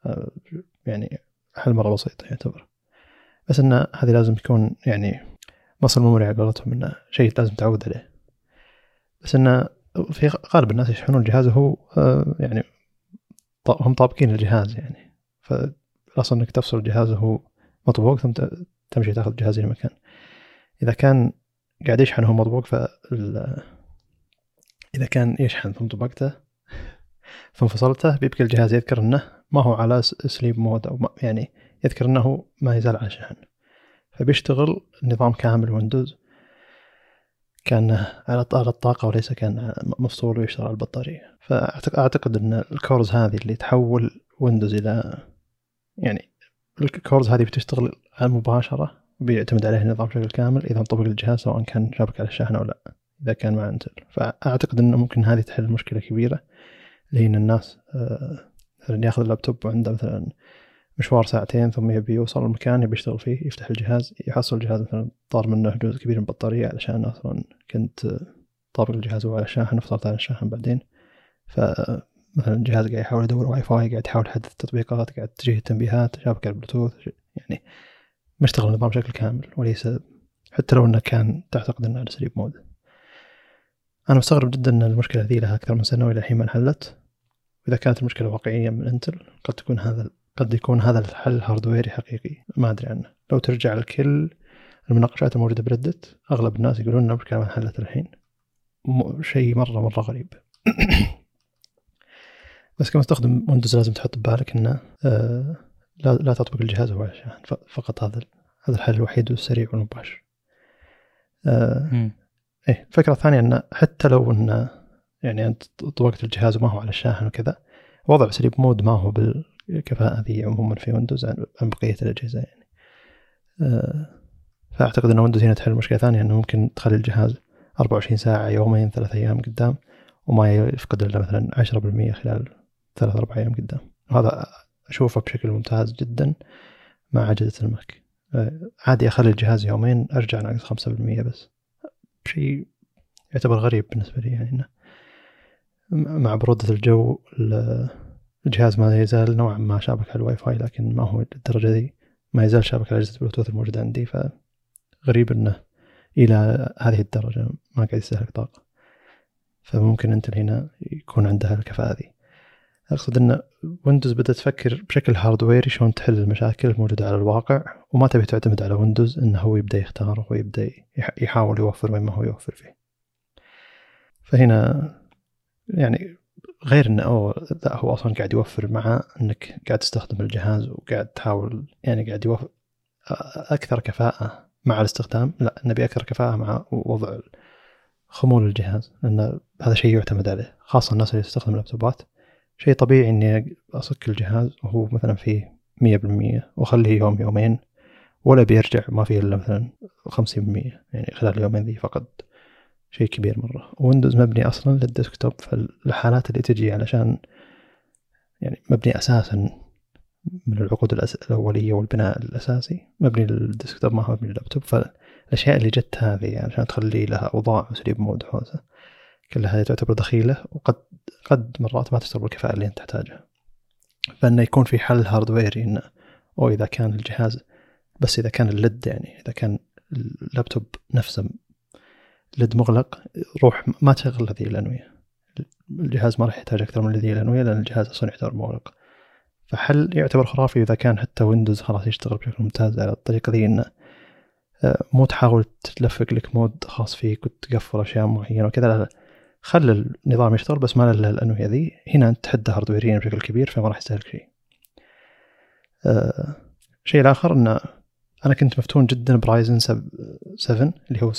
آه، يعني حل مرة بسيط يعتبر. بس إن هذه لازم تكون يعني مصر الميموري على قولتهم انه شيء لازم تعود عليه. بس انه في غالب الناس يشحنون الجهاز وهو آه، يعني هم طابقين الجهاز يعني. فالأصل إنك تفصل الجهاز وهو مطبوق ثم تمشي تاخذ الجهاز إلى مكان. إذا كان قاعد يشحن وهو مطبوق ف إذا كان يشحن ثم طبقته ثم فصلته بيبقى الجهاز يذكر إنه ما هو على sleep mode أو يعني يذكر إنه ما يزال على شحن. فبيشتغل نظام كامل Windows كأن على الطاقة وليس كأن مفصول ويشتغل على البطارية. فأعتقد أن ال cores هذه اللي تحول Windows إلى يعني ال cores هذه بتشتغل مباشرة بيعتمد عليها النظام بشكل كامل إذا انطبق الجهاز سواء كان شابك على الشاحن أو لا إذا كان مع انتل فأعتقد أنه ممكن هذه تحل مشكلة كبيرة هي الناس آه، مثلا ياخذ اللابتوب وعنده مثلا مشوار ساعتين ثم يبي يوصل المكان يبي يشتغل فيه يفتح الجهاز يحصل الجهاز مثلا طار منه جزء كبير من البطارية علشان أصلا كنت طابق الجهاز على الشاحن وفصلت على الشاحن بعدين. فمثلا الجهاز قاعد يحاول يدور واي فاي قاعد يحاول يحدث التطبيقات قاعد تجيه التنبيهات شابك البلوتوث يعني ما اشتغل النظام بشكل كامل وليس حتى لو إنه كان تعتقد إنه على sleep mode. أنا مستغرب جدا إن المشكلة ذي لها أكثر من سنة وإلى الحين ما انحلت. وإذا كانت المشكلة واقعية من إنتل قد تكون هذا قد يكون هذا الحل hardware ي حقيقي ما أدري عنه. لو ترجع لكل المناقشات الموجودة ب Reddit أغلب الناس يقولون المشكلة ما انحلت الحين شيء مرة مرة غريب. بس كمستخدم Windows لازم تحط ببالك إنه آه لا لا تطبق الجهاز هو الشاحن فقط هذا هذا الحل الوحيد والسريع والمباشر. آه إيه الفكرة الثانية إنه حتى لو إنه يعني أنت طبقت الجهاز وما هو على الشاحن وكذا وضع sleep mode ما هو بال الكفاءة ذي عموما في Windows عن بقية الأجهزة يعني. آه، فأعتقد أن Windows هنا تحل مشكلة ثانية أنه ممكن تخلي الجهاز 24 ساعة يومين ثلاث أيام قدام وما يفقد إلا مثلا 10% خلال ثلاث أربع أيام قدام. وهذا أشوفه بشكل ممتاز جدا مع أجهزة الماك آه، عادي أخلي الجهاز يومين أرجع ناقص 5% بس. شيء يعتبر غريب بالنسبة لي يعني مع برودة الجو الجهاز ما يزال نوعا ما شابك على الواي فاي لكن ما هو للدرجة ذي ما يزال شابك على أجهزة البلوتوث الموجودة عندي فغريب أنه إلى هذه الدرجة ما قاعد يستهلك طاقة. فممكن إنتل هنا يكون عندها الكفاءة ذي. أقصد أن ويندوز بدأت تفكر بشكل هاردويري شلون تحل المشاكل الموجودة على الواقع وما تبي تعتمد على ويندوز أنه هو يبدأ يختار ويبدأ يحاول يوفر وين ما هو يوفر فيه. فهنا يعني غير إنه أوه لا هو أصلا قاعد يوفر مع إنك قاعد تستخدم الجهاز وقاعد تحاول يعني قاعد يوفر أكثر كفاءة مع الاستخدام لا نبي أكثر كفاءة مع وضع خمول الجهاز لأن هذا شيء يعتمد عليه خاصة الناس اللي تستخدم اللابتوبات. شيء طبيعي إني أصك الجهاز وهو مثلا فيه مية بالمية وأخليه يوم يومين ولا بيرجع ما فيه إلا مثلا خمسين بالمية يعني خلال اليومين ذي فقد شيء كبير مرة. ويندوز مبني أصلا لل desktop فالحالات اللي تجي علشان يعني مبني أساسا من العقود الأولية والبناء الأساسي مبني لل desktop ما هو مبني لللابتوب. فالأشياء اللي جت هذه عشان تخلي لها أوضاع وأساليب mode حوسة كلها تعتبر دخيلة وقد قد مرات ما تشتغل بالكفاءة اللي أنت تحتاجها. فإنه يكون في حل هاردويري إنه أو إذا كان الجهاز بس إذا كان ال lid يعني إذا كان اللابتوب نفسه lid مغلق روح ما تشغل هذه الأنوية. الجهاز ما راح يحتاج أكثر من هذه الأنوية لأن الجهاز أصلا يعتبر مغلق. فحل يعتبر خرافي إذا كان حتى ويندوز خلاص يشتغل بشكل ممتاز على الطريقة ذي إنه آه، مو تحاول تلفق لك mode خاص فيك وتقفل أشياء معينة وكذا. لا خل النظام يشتغل بس ما له الأنوية ذي. هنا أنت تحدى هاردويريا بشكل كبير فما راح يستهلك شيء. أه الشيء الآخر إنه أنا كنت مفتون جدا برايزن 7 اللي هو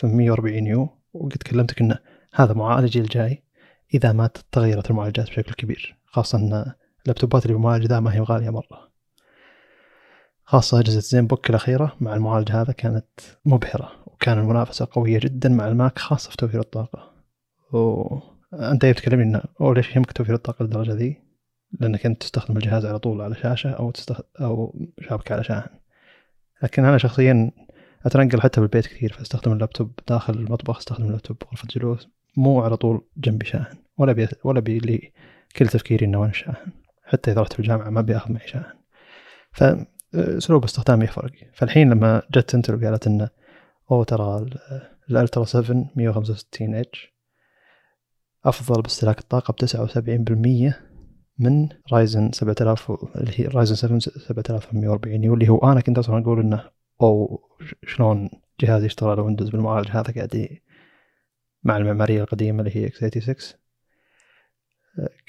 7840 U وقد كلمتك انه هذا معالجي الجاي إذا ما تغيرت المعالجات بشكل كبير خاصة إن اللابتوبات اللي بمعالج ذا ما هي غالية مرة. خاصة أجهزة زين بوك الأخيرة مع المعالج هذا كانت مبهرة وكان المنافسة قوية جدا مع الماك خاصة في توفير الطاقة. وأنت تكلمني إنه أو ليش يهمك توفير الطاقة للدرجة ذي؟ لأنك أنت تستخدم الجهاز على طول على شاشة أو تستخدم أو شابك على شاحن. لكن أنا شخصيا أتنقل حتى بالبيت كثير فأستخدم اللابتوب داخل المطبخ أستخدم اللابتوب غرفة جلوس مو على طول جنبي شاحن ولا بي ولا بي لي كل تفكيري إنه وين الشاحن حتى إذا رحت في الجامعة ما بياخذ معي شاحن. فأسلوب استخدامي يفرق. فالحين لما جت انتل وقالت إنه أو ترى ال Ultra 7 165 H أفضل باستهلاك بتسعة وسبعين بالمية من رايزن 7000 اللي هي رايزن 7 7140 U اللي هو أنا كنت أصلا أقول إنه أو شلون جهاز يشتغل على ويندوز بالمعالج هذا قاعد مع المعمارية القديمة اللي هي x86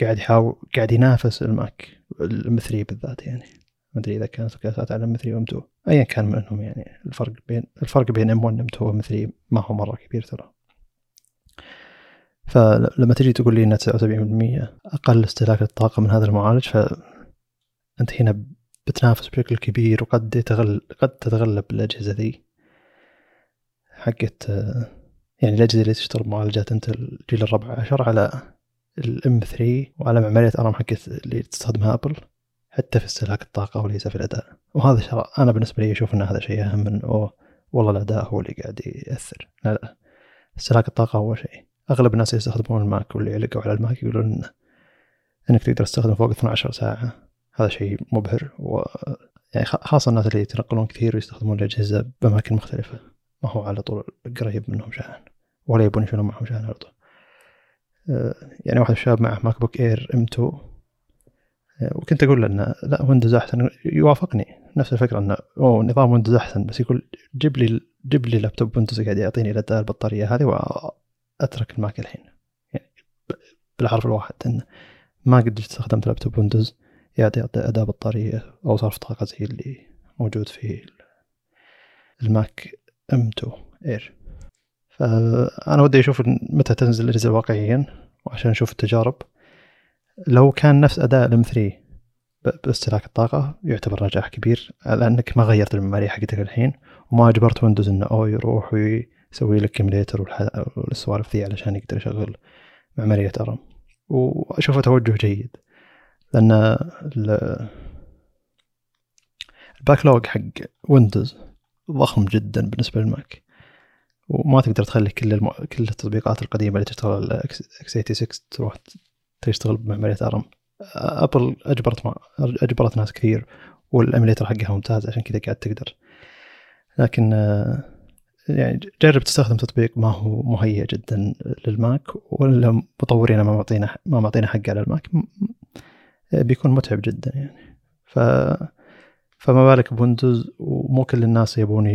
قاعد يحاول قاعد ينافس الماك ال M3 بالذات يعني. ما أدري إذا كانت قياسات على M3 و M2 ايا كان منهم يعني الفرق بين الفرق بين M1 M2 و M3 ما هو مرة كبير ترى. فلما تجي تقول لي ان 79% أقل استهلاك للطاقة من هذا المعالج فأنت هنا بتنافس بشكل كبير وقد يتغل قد تتغلب الأجهزة ذي حقت يعني الأجهزة اللي تشتغل بمعالجات إنتل الجيل الرابع عشر على ال M3 وعلى معماريه ARM حقت اللي تستخدمها أبل حتى في استهلاك الطاقة وليس في الأداء. وهذا شرع أنا بالنسبة لي أشوف إن هذا شيء أهم من أوه والله الأداء هو اللي قاعد يأثر. لا لا استهلاك الطاقة هو شيء. أغلب الناس اللي يستخدمون الماك واللي علقوا على الماك يقولون إنك تقدر تستخدم فوق 12 ساعة. هذا شيء مبهر و يعني خاصة الناس اللي يتنقلون كثير ويستخدمون الأجهزة بأماكن مختلفة. ما هو على طول قريب منهم شاحن ولا يبون يشيلون معهم شاحن على طول. آه، يعني واحد الشباب معه MacBook Air M2 وكنت أقول له إنه لا ويندوز أحسن يوافقني. نفس الفكرة إنه أوه نظام ويندوز أحسن بس يقول جيب لي جيب لي لابتوب ويندوز قاعد يعطيني الاداء البطارية هذه وأترك الماك الحين. يعني بالحرف الواحد انه ما قد استخدمت لابتوب ويندوز يعطي اداء بطاريه أو صرف طاقة زي اللي موجود في الماك M2 Air فأنا ودي أشوف متى تنزل الأجهزة واقعيا وعشان نشوف التجارب. لو كان نفس أداء ال M3 باستهلاك الطاقة يعتبر نجاح كبير لأنك ما غيرت المعماريه حقتك الحين وما أجبرت ويندوز إنه أو يروح ويسوي لك emulator والسوالف ذي علشان يقدر يشغل معمارية ARM. وأشوفه توجه جيد. لأن ال backlog حق ويندوز ضخم جدا بالنسبة للماك. وما تقدر تخلي كل الم... كل التطبيقات القديمة اللي تشتغل على x86 تروح تشتغل بمعماريه ARM. ابل أجبرت ما أجبرت ناس كثير وال emulator حقها ممتاز عشان كذا قاعد تقدر. لكن يعني جرب تستخدم تطبيق ما هو مهيئ جدا لل Mac ولا مطورين ما معطينا ما معطينا حق على ال Mac. بيكون متعب جدا يعني. ف فما بالك ب Windows ومو كل الناس يبون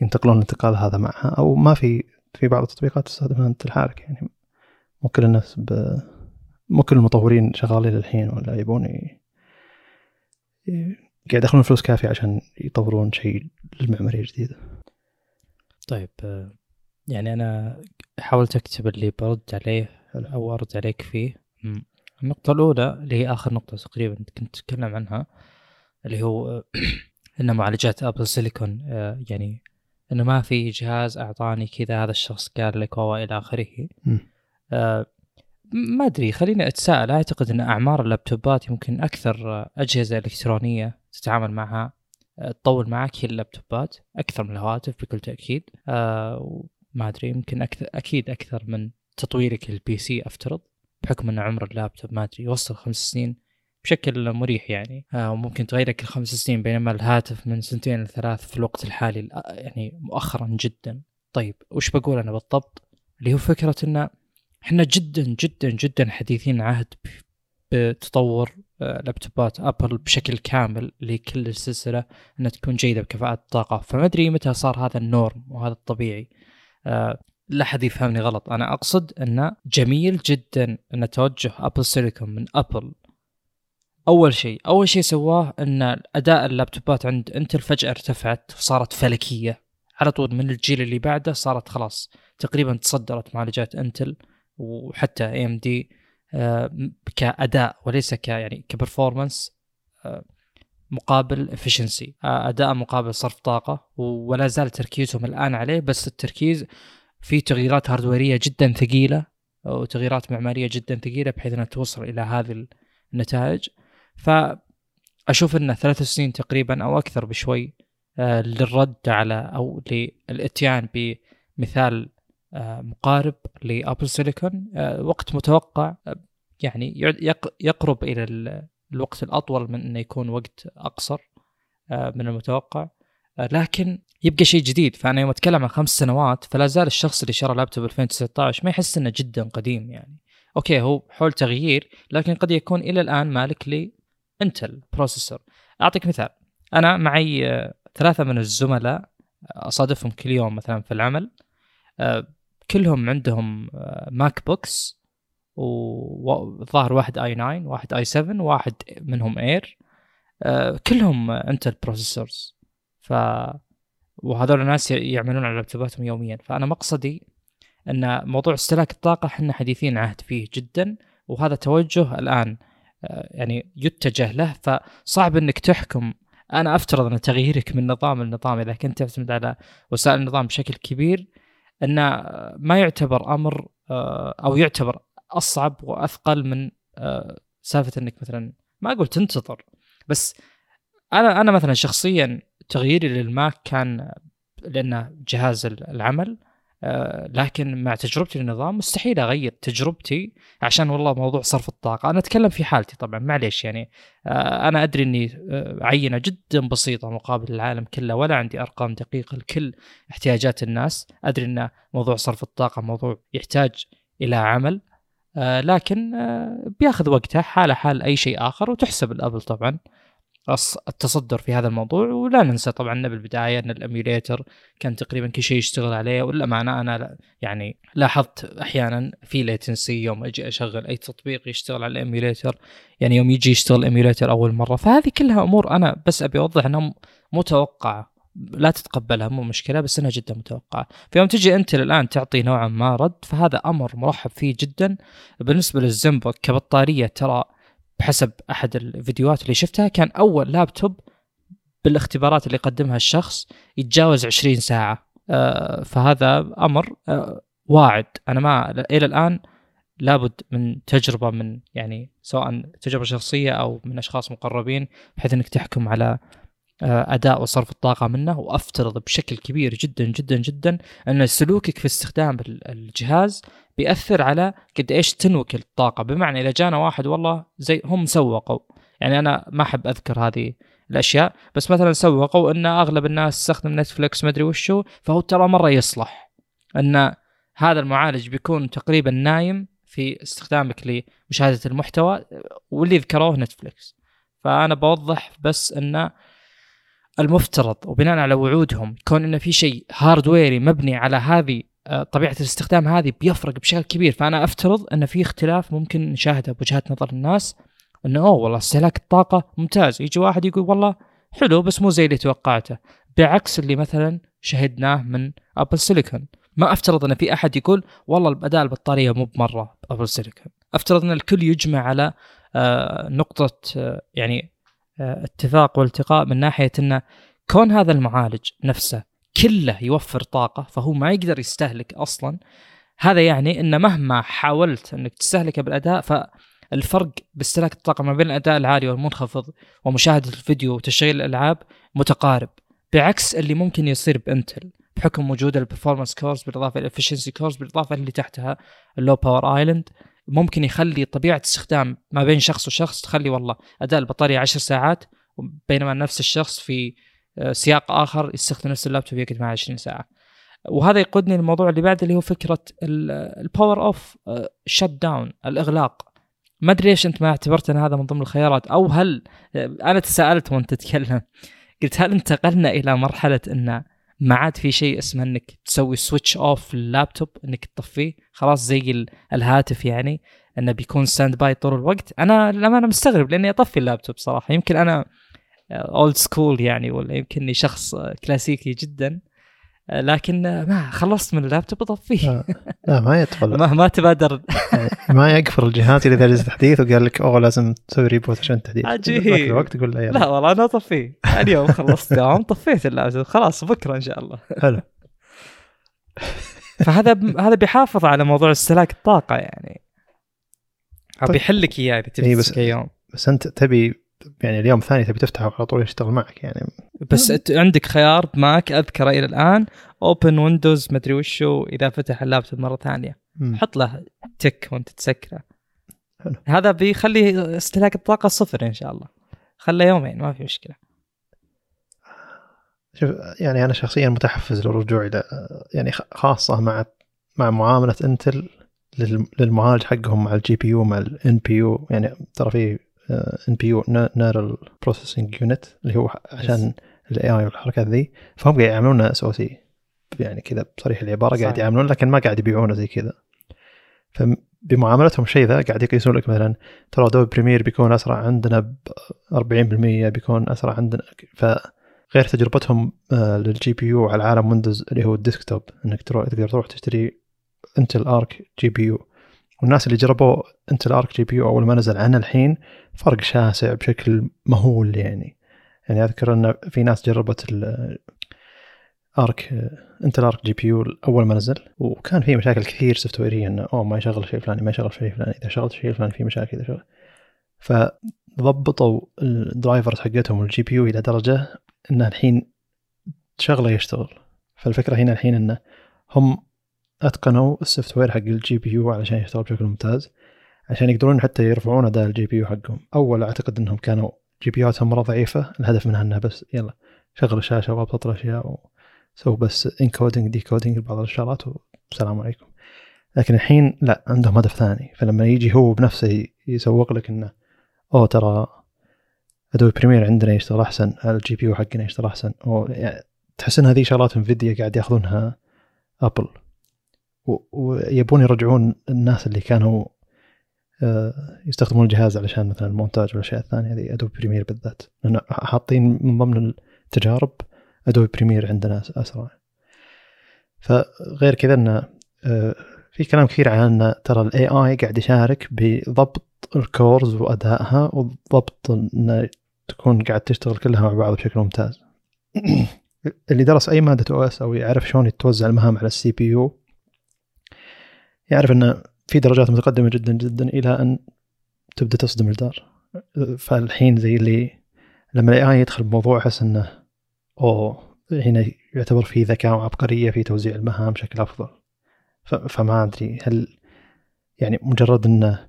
ينتقلون الانتقال هذا معها أو ما في في بعض التطبيقات تستخدمها انت لحالك يعني. مو كل الناس ب... مو كل المطورين شغالين للحين ولا يبون ي... قاعد يدخلون فلوس كافية عشان يطورون شيء للمعمارية الجديدة. طيب يعني أنا حاولت أكتب اللي برد عليه أو أرد عليك فيه. النقطة الأولى اللي هي آخر نقطة تقريبا كنت أتكلم عنها اللي هو أن معالجات أبل سيليكون يعني إنه ما في جهاز أعطاني كذا هذا الشخص قال لك والى آخره. آه ما أدري خليني أتساءل. أعتقد إن أعمار اللابتوبات يمكن أكثر أجهزة إلكترونية تتعامل معها آه، تطول معك هي اللابتوبات أكثر من الهواتف بكل تأكيد. آه ما أدري يمكن أكثر أكيد أكثر من تطويرك للبي سي أفترض. بحكم إن عمر اللابتوب ما أدري يوصل خمس سنين بشكل مريح يعني. آه وممكن تغيره كل خمس سنين بينما الهاتف من سنتين لثلاث في الوقت الحالي يعني مؤخرا جدا. طيب وش بقول أنا بالضبط؟ اللي هو فكرة إن إحنا جدا جدا جدا حديثين عهد بتطور آه، لابتوبات Apple بشكل كامل لكل السلسلة إنها تكون جيدة بكفاءة الطاقة. فما أدري متى صار هذا ال norm وهذا الطبيعي. آه، لا حد يفهمني غلط. أنا أقصد انه جميل جدا أن توجه Apple Silicon من Apple أول شيء. أول شيء سواه أن أداء اللابتوبات عند Intel فجأة ارتفعت وصارت فلكية. على طول من الجيل اللي بعده صارت خلاص. تقريبا تصدرت معالجات Intel وحتى AMD كأداء وليس ك يعني ك performance آه، مقابل efficiency آه، أداء مقابل صرف طاقة ولا زال تركيزهم الآن عليه بس التركيز في تغييرات hardware يه جدا ثقيلة وتغييرات معمارية جدا ثقيلة بحيث إنها توصل إلى هذه النتائج. فأشوف انه ثلاث سنين تقريبا أو أكثر بشوي آه، للرد على أو للإتيان بمثال آه، مقارب ل Apple Silicon. آه، وقت متوقع يعني يقرب إلى الوقت الأطول من إنه يكون وقت أقصر من المتوقع. لكن يبقى شيء جديد. فأنا يوم أتكلم عن خمس سنوات فلا زال الشخص اللي شرى لابتوب 2019 ما يحس إنه جدا قديم يعني. أوكي هو حول تغيير لكن قد يكون إلى الآن مالك ل Intel processor. أعطيك مثال. أنا معي ثلاثة من الزملاء أصادفهم كل يوم مثلا في العمل. آه، كلهم عندهم Mac آه، Books وظاهر واحد i9 واحد i7 واحد منهم Air. آه، كلهم Intel processors. وهذول الناس يعملون على لابتوباتهم يوميا. فأنا مقصدي أن موضوع استهلاك الطاقة إحنا حديثين عهد فيه جدا وهذا توجه الآن يعني يتجه له. فصعب أنك تحكم. أنا أفترض أن تغييرك من نظام لنظام إذا كنت تعتمد على وسائل النظام بشكل كبير انه ما يعتبر أمر آه، أو يعتبر أصعب وأثقل من آه، سالفة أنك مثلا ما أقول تنتظر بس أنا أنا مثلا شخصيا تغييري للماك كان لأنه جهاز العمل. آه، لكن مع تجربتي للنظام مستحيل أغير تجربتي عشان والله موضوع صرف الطاقة. أنا أتكلم في حالتي طبعا معليش يعني. آه، أنا أدري إني آه، عينة جدا بسيطة مقابل العالم كله ولا عندي أرقام دقيقة لكل احتياجات الناس. أدري إن موضوع صرف الطاقة موضوع يحتاج إلى عمل. لكن بياخذ وقته حاله حال أي شيء آخر وتحسب الأبل طبعا. التصدر في هذا الموضوع ولا ننسى طبعا بالبداية إن الاميوليتر كان تقريبا كل شيء يشتغل عليه والامانه أنا يعني لاحظت أحيانا في latency يوم أجي أشغل أي تطبيق يشتغل على ال emulator يعني يوم يجي يشتغل ال emulator أول مرة فهذه كلها أمور أنا بس أبي أوضح إنها متوقعة. لا تتقبلها مو مشكلة بس إنها جدا متوقعة. فيوم تجي أنت الان تعطي نوعا ما رد فهذا أمر مرحب فيه جدا. بالنسبة لل Zenbook كبطارية ترى بحسب أحد الفيديوهات اللي شفتها كان أول لابتوب بالاختبارات اللي قدمها الشخص يتجاوز 20 ساعة. آه، فهذا أمر آه، واعد. أنا ما إلى الآن لابد من تجربة من يعني سواء تجربة شخصية أو من أشخاص مقربين بحيث إنك تحكم على أداء وصرف الطاقة منه وأفترض بشكل كبير جدا جدا جدا أن سلوكك في استخدام الجهاز بيأثر على قد إيش تنوك الطاقة. بمعنى إذا جانا واحد والله زي هم سوقوا. يعني أنا ما أحب أذكر هذه الأشياء بس مثلا سوقوا أن أغلب الناس تستخدم Netflix مدري وشو فهو ترى مرة يصلح أن هذا المعالج بيكون تقريبا نايم في استخدامك لمشاهدة المحتوى واللي ذكروه Netflix فأنا بوضح بس انه المفترض وبناء على وعودهم كون انه في شيء hardware ي مبني على هذه آه، طبيعة الاستخدام هذه بيفرق بشكل كبير. فأنا أفترض إن في اختلاف ممكن نشاهده بوجهات نظر الناس انه أوه والله استهلاك الطاقة ممتاز. يجي واحد يقول والله حلو بس مو زي اللي توقعته. بعكس اللي مثلا شهدناه من Apple Silicon ما أفترض إن في أحد يقول والله الاداء البطارية مو بمرة Apple Silicon أفترض إن الكل يجمع على آه، نقطة آه، يعني اتفاق والتقاء من ناحية انه كون هذا المعالج نفسه كله يوفر طاقة فهو ما يقدر يستهلك أصلا هذا يعني إن مهما حاولت إنك تستهلكه بالأداء فالفرق باستهلاك الطاقة ما بين الأداء العالي والمنخفض ومشاهدة الفيديو وتشغيل الألعاب متقارب بعكس اللي ممكن يصير ب Intel بحكم وجود ال performance cores بالإضافة ال efficiency cores بالإضافة اللي تحتها ال low power island ممكن يخلي طبيعة استخدام ما بين شخص وشخص تخلي والله أداء البطارية 10 ساعات بينما نفس الشخص في آه، سياق آخر يستخدم نفس اللابتوب يقعد معه 20 ساعة. وهذا يقودني للموضوع اللي بعده اللي هو فكرة ال power off shut down الإغلاق. ما أدري ليش أنت ما اعتبرت أن هذا من ضمن الخيارات أو هل آه، أنا تساءلت وأنت تتكلم. قلت هل انتقلنا إلى مرحلة أن ما عاد في شيء اسمه إنك تسوي switch off لللابتوب إنك تطفيه. خلاص زي الهاتف يعني إنه بيكون standby طول الوقت. أنا للأمانة مستغرب لأني أطفي اللابتوب صراحة. يمكن أنا old school يعني ولا يمكنني شخص كلاسيكي جدا. لكن ما خلصت من اللابتوب اطفيه لا ما يدخل. ما, ما تبادر. يعني ما يقفل الجهاز إذا نزل تحديث وقال لك أوه لازم تسوي reboot عشان التحديث. عجيب. الوقت تقول له لا والله أنا اطفيه اليوم خلصت دوام طفيت اللابتوب. خلاص بكرة إن شاء الله. حلو. فهذا هذا بيحافظ على موضوع استهلاك الطاقة يعني. طيب. بيحل لك إياه إذا تبي إيه، بس يوم. بس أنت تبي يعني اليوم الثاني تبي تفتحه على طول يشتغل معك يعني. بس عندك خيار Mac أذكره إلى الآن. open windows مدري وشو إذا فتح اللابتوب مرة ثانية. مم. حط له tick وأنت تسكره. حلو. هذا بيخلي استهلاك الطاقة صفر إن شاء الله. خله يومين ما في مشكلة. شوف يعني أنا شخصيا متحفز للرجوع إلى يعني خاصة مع مع معاملة Intel للمعالج حقهم مع ال GPU مع ال NPU يعني ترى في NPU neural processing unit اللي هو عشان الـ AI والحركات ذي. فهم قاعد يعاملونه SoC يعني كذا بصريح العبارة قاعد يعاملون لكن ما قاعد يبيعونه زي كذا. فبمعاملتهم الشيء ذا قاعد يقيسون لك مثلا ترى دوب Premiere بيكون أسرع عندنا ب 40% بيكون أسرع عندنا فغير تجربتهم آه، لل GPU على العالم Windows اللي هو ال desktop. إنك تروح تقدر تروح تشتري Intel Arc GPU. والناس اللي جربوا Intel Arc GPU أول ما نزل عنه الحين فرق شاسع بشكل مهول يعني. يعني أذكر إن في ناس جربت Arc Intel Arc GPU أول ما نزل وكان في مشاكل كثير software ية إنه أوه ما يشغل شيء فلاني ما يشغل شيء فلاني إذا شغلت شيء فلاني في مشاكل إذا شغل. فضبطوا ال drivers حقتهم ال GPU إلى درجة انه الحين شغله يشتغل. فالفكرة هنا الحين إنه هم أتقنوا ال software حق ال GPU علشان يشتغل بشكل ممتاز عشان يقدرون حتى يرفعون أداء ال GPU حقهم. أول أعتقد إنهم كانوا GPU اتهم مرة ضعيفة الهدف منها انها بس يلا شغل الشاشة وابسط الأشياء وسووا بس encoding decoding لبعض الشغلات والسلام عليكم. لكن الحين لا عندهم هدف ثاني. فلما يجي هو بنفسه يسوق لك إنه أوه ترى Adobe Premiere عندنا يشتغل أحسن ال GPU حقنا يشتغل أحسن. يعني تحس إن هذه شغلات Nvidia قاعد ياخذونها Apple ويبون يرجعون الناس اللي كانوا آه، يستخدمون الجهاز علشان مثلا المونتاج والاشياء الثانية هذه Adobe Premiere بالذات. لأن حاطين من ضمن التجارب Adobe Premiere عندنا أسرع. فغير كذا انه آه، في كلام كثير عن إن ترى ال AI قاعد يشارك بضبط ال cores وأدائها وضبط انه تكون قاعد تشتغل كلها مع بعض بشكل ممتاز. اللي درس أي مادة أو OS أو يعرف شلون يتوزع المهام على ال CPU يعرف أن في درجات متقدمة جدا جدا إلى أن تبدأ تصدم الجدار فالحين زي اللي لما ال AI يدخل بموضوع أحس إنه أوه هنا يعتبر في ذكاء وعبقريه في توزيع المهام بشكل أفضل. فما أدري هل يعني مجرد إنه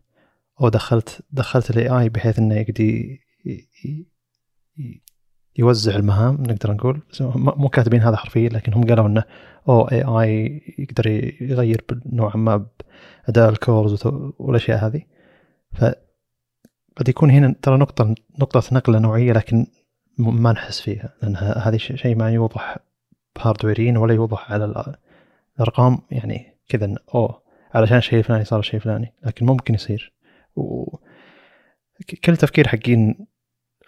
أو دخلت دخلت ال AI بحيث إنه يقدر يوزع المهام نقدر نقول. مو كاتبين هذا حرفيا لكن هم قالوا إنه أو إي آي يقدر يغير نوعا ما باداء الكورز والأشياء هذه. فقد يكون هنا ترى نقطة نقطة نقلة نوعية لكن ما نحس فيها. لأن هذا شيء ما يوضح بهاردويرين ولا يوضح على الأرقام. يعني كذا أوه علشان الشيء الفلاني صار الشيء الفلاني لكن ممكن يصير. و كل تفكير حقين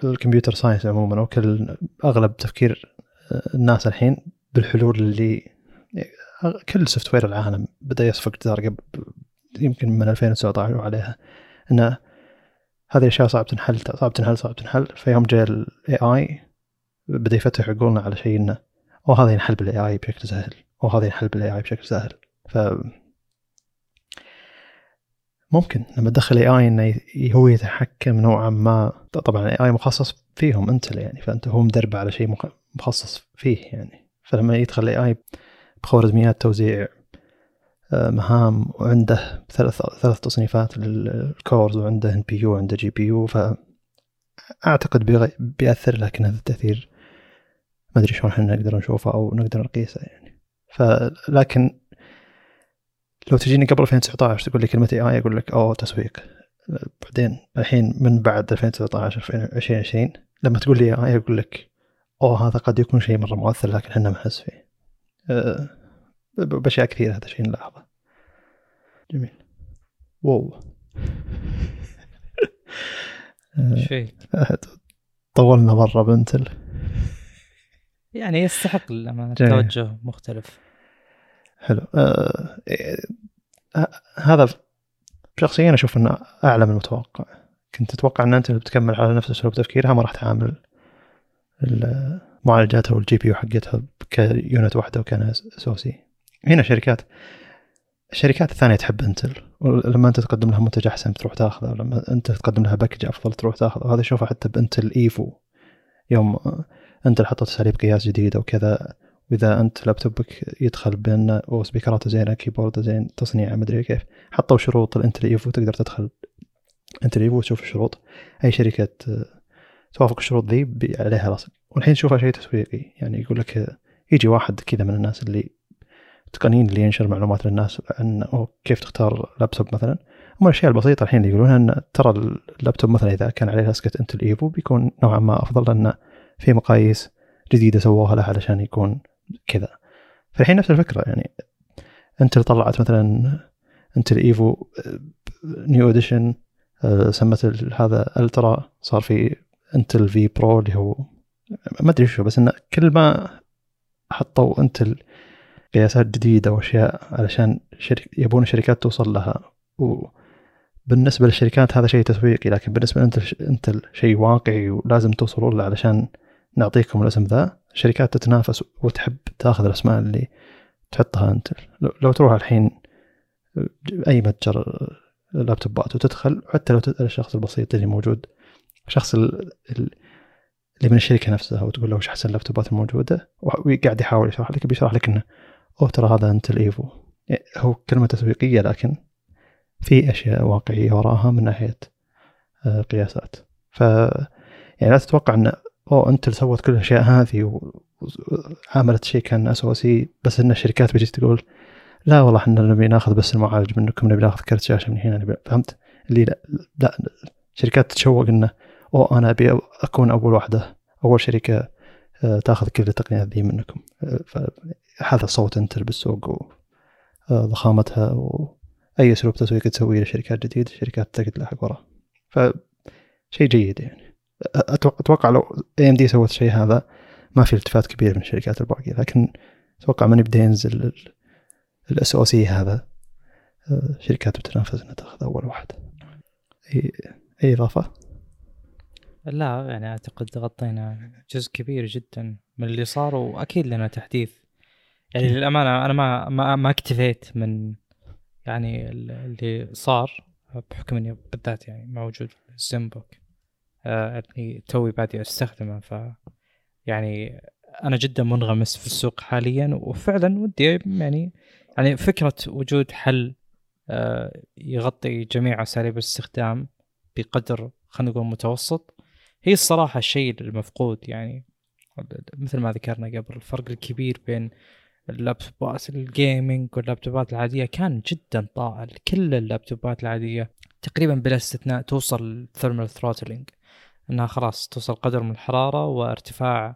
ال computer science عموما أو كل أغلب تفكير الناس الحين بالحلول اللي كل software العالم بدأ يصفق جدار قبل يمكن من 2019 وعليها إن هذه الأشياء صعب تنحل صعب تنحل صعب تنحل. فيوم جاء ال AI بدأ يفتح عقولنا على شيء إنه أو هذا ينحل بال AI بشكل سهل أو هذا ينحل بال AI بشكل سهل. ف ممكن لما تدخل AI إنه هو يتحكم نوعا ما. طبعا ال AI مخصص فيهم انت يعني فأنت هو مدرب على شيء مخصص فيه يعني. فلما يدخل ال AI بخوارزميات توزيع آه، مهام وعنده ثلاث ثلاث تصنيفات لل cores وعنده NPU وعنده GPU فاعتقد بيأثر لكن هذا التأثير ما أدري شلون إحنا نقدر نشوفه أو نقدر نقيسه يعني. فلكن لو تجيني قبل 2019 تقول لي كلمة اي اي أقول لك أوه تسويق. بعدين الحين من بعد 2019 2020 لما تقول لي اي أقول لك أوه هذا قد يكون شيء مرة مؤثر لكن إحنا ما نحس فيه. أه بأشياء كثيرة هذا الشيء نلاحظه. جميل. واو. شيء. طولنا مرة بنتل. يعني يستحق للامانه توجه مختلف. حلو. آه هذا شخصيا أشوف إنه أعلى من المتوقع. كنت أتوقع إن أنت بتكمل على نفس أسلوب تفكيرها ما راح تعامل معالجاتها وال GPU حقتها ك unit واحدة وكان SoC هنا شركات الشركات الثانية تحب Intel. ولما أنت تقدم لها منتج أحسن تروح تاخذه ولما أنت تقدم لها package أفضل تروح تاخذه. وهذا اشوفه حتى ب Intel Evo. يوم Intel حطت اساليب قياس جديدة وكذا واذا أنت لابتوبك يدخل بين و speaker اته زينه keyboard زين تصنيعه مدري كيف حطوا شروط ال Intel Evo تقدر تدخل Intel Evo وتشوف الشروط. أي شركة توافق الشروط ذي عليها راسك والحين تشوفها شيء تسويقي يعني يقول لك يجي واحد كذا من الناس اللي تقنين اللي ينشر معلومات للناس عن كيف تختار لابتوب مثلا. هم الأشياء البسيطة الحين اللي يقولونها إن ترى اللابتوب مثلا إذا كان عليه لاسكه Intel Evo بيكون نوعا ما أفضل لأن في مقاييس جديدة سووها له علشان يكون كذا. فالحين نفس الفكرة يعني Intel طلعت مثلا Intel Evo new edition سمت هذا Ultra صار في Intel vPro اللي هو ما أدري شو بس انه كل ما حطوا Intel قياسات جديدة وأشياء علشان شرك يبون الشركات توصل لها. وبالنسبة للشركات هذا شيء تسويقي لكن بالنسبة لإنتل إنتل شيء واقعي ولازم توصلوا له علشان نعطيكم الاسم ذا. الشركات تتنافس وتحب تاخذ الأسماء اللي تحطها انتل لو تروح الحين أي متجر لابتوبات وتدخل حتى لو تسأل الشخص البسيط اللي موجود الشخص اللي من الشركة نفسها وتقول له وش أحسن اللابتوبات الموجوده وقاعد يحاول يشرح لك بيشرح لك إنه أوه ترى هذا انت الايفو يعني هو كلمة تسويقية لكن في أشياء واقعية وراها من ناحية آه، قياسات. ف يعني لا تتوقع ان اوه أنت اللي سوت كل الأشياء هذه وعملت شيء كان اسوسي بس إن الشركات بتجي تقول لا والله إحنا نبي ناخذ بس المعالج منكم نبي ناخذ كرت شاشة من هنا فهمت؟ اللي لا, لا شركات تتشوق إنه أو أنا أبي أكون أول واحدة أول شركة آه، تاخذ كل التقنيات ذي منكم. آه، فهذا صوت Intel بالسوق وضخامتها آه، واي أسلوب تسويق تسويه لشركات جديده الشركات تقدر تلاحق وراه. فشيء جيد يعني. أتوقع لو AMD سوت شيء هذا ما في التفات كبير من الشركات الباقية لكن أتوقع من يبدا ينزل ال SoC هذا شركات بتنافس إنها تاخذ أول واحد. اي أي إضافة؟ لا يعني أعتقد غطينا جزء كبير جدا من اللي صار وأكيد لنا تحديث. يعني للأمانة أنا ما ما, ما اكتفيت من يعني اللي صار بحكم إني بالذات يعني موجود في ال Zenbook آه يعني توي بادي أستخدمه. ف يعني أنا جدا منغمس في السوق حاليا وفعلا ودي يعني يعني فكرة وجود حل آه يغطي جميع أساليب الاستخدام بقدر خلينا نقول متوسط هي الصراحة الشيء المفقود. يعني مثل ما ذكرنا قبل الفرق الكبير بين اللابتوبات ال gaming واللابتوبات العادية كان جدا طائل كل اللابتوبات العادية تقريبا بلا استثناء توصل thermal throttling إنها خلاص توصل قدر من الحرارة وارتفاع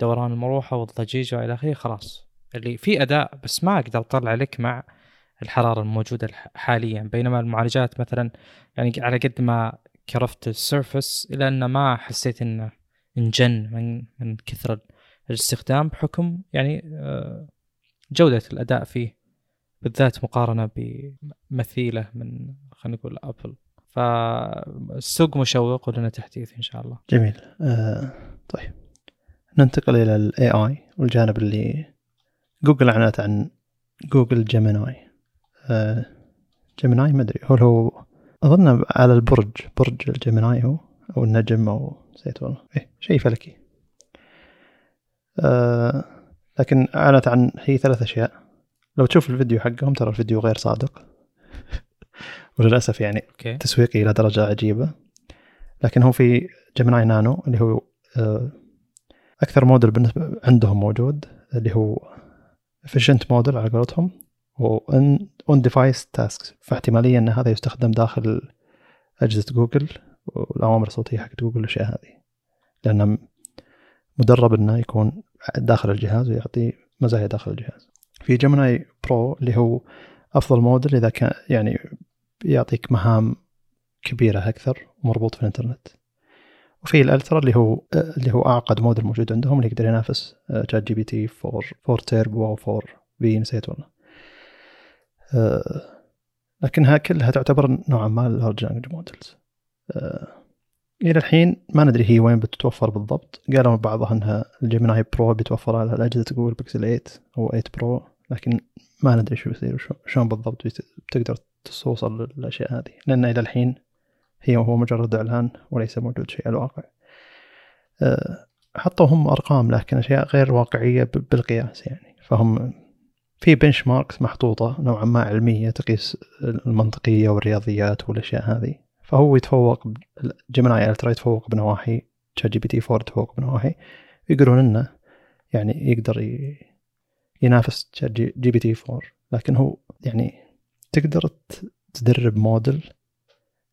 دوران المروحة والضجيج وإلى آخره خلاص. اللي في أداء بس ما أقدر أطلع لك مع الحرارة الموجودة حاليا. بينما المعالجات مثلا يعني على قد ما كرفت السيرفس إلى أن ما حسيت إنه انجن من من كثر الاستخدام بحكم يعني آه، جودة الأداء فيه بالذات مقارنة بمثيلة من خلينا نقول أبل فالسوق مشوق ولنا تحديث إن شاء الله. جميل. آه طيب. ننتقل إلى ال AI والجانب اللي جوجل أعلنت عن جوجل جيميناي آه جيميناي ما أدري. هو هو أظن على البرج برج الجيميناي هو أو النجم أو نسيت والله. إيه شيء فلكي. آه لكن أعلنت عن هي ثلاث أشياء. لو تشوف الفيديو حقهم ترى الفيديو غير صادق. وللأسف يعني أوكي. تسويقي إلى درجة عجيبة. لكن هو في جيميناي نانو اللي هو آه، أكثر موديل بالنسبة عندهم موجود اللي هو efficient موديل على قولتهم on device tasks فاحتمالية إن هذا يستخدم داخل أجهزة جوجل والأوامر الصوتية حقت جوجل والأشياء هذه. لأنه مدرب إنه يكون داخل الجهاز ويعطي مزايا داخل الجهاز. في جيميناي برو اللي هو أفضل موديل إذا كان يعني يعطيك مهام كبيرة أكثر ومربوط في الإنترنت. وفي الألترا اللي هو اللي هو أعقد موديل موجود عندهم اللي يقدر ينافس شات جي بي تي 4 4 تيربو أو 4 في نسيت والله. أه لكنها كلها تعتبر نوعا ما large language models إلى الحين ما ندري هي وين بتتوفر بالضبط. قالوا بعضها إنها الجيميناي برو بيتوفر على اجهزه جوجل بيكسل 8 أو 8 برو لكن ما ندري شو بيصير شلون بالضبط بتقدر توصل للأشياء هذه. لأن إلى الحين هي هو مجرد إعلان وليس موجود شيء على الواقع. أه حطوا هم أرقام لكن أشياء غير واقعية بالقياس يعني. فهم في benchmarks محطوطة نوعا ما علمية تقيس المنطقية والرياضيات والأشياء هذه. فهو يتفوق جيميناي الترا يتفوق بنواحي تشات جي بي تي 4 يتفوق بنواحي. يقولون إنه يعني يقدر ينافس تشات جي بي تي 4 لكن هو يعني تقدر تدرب موديل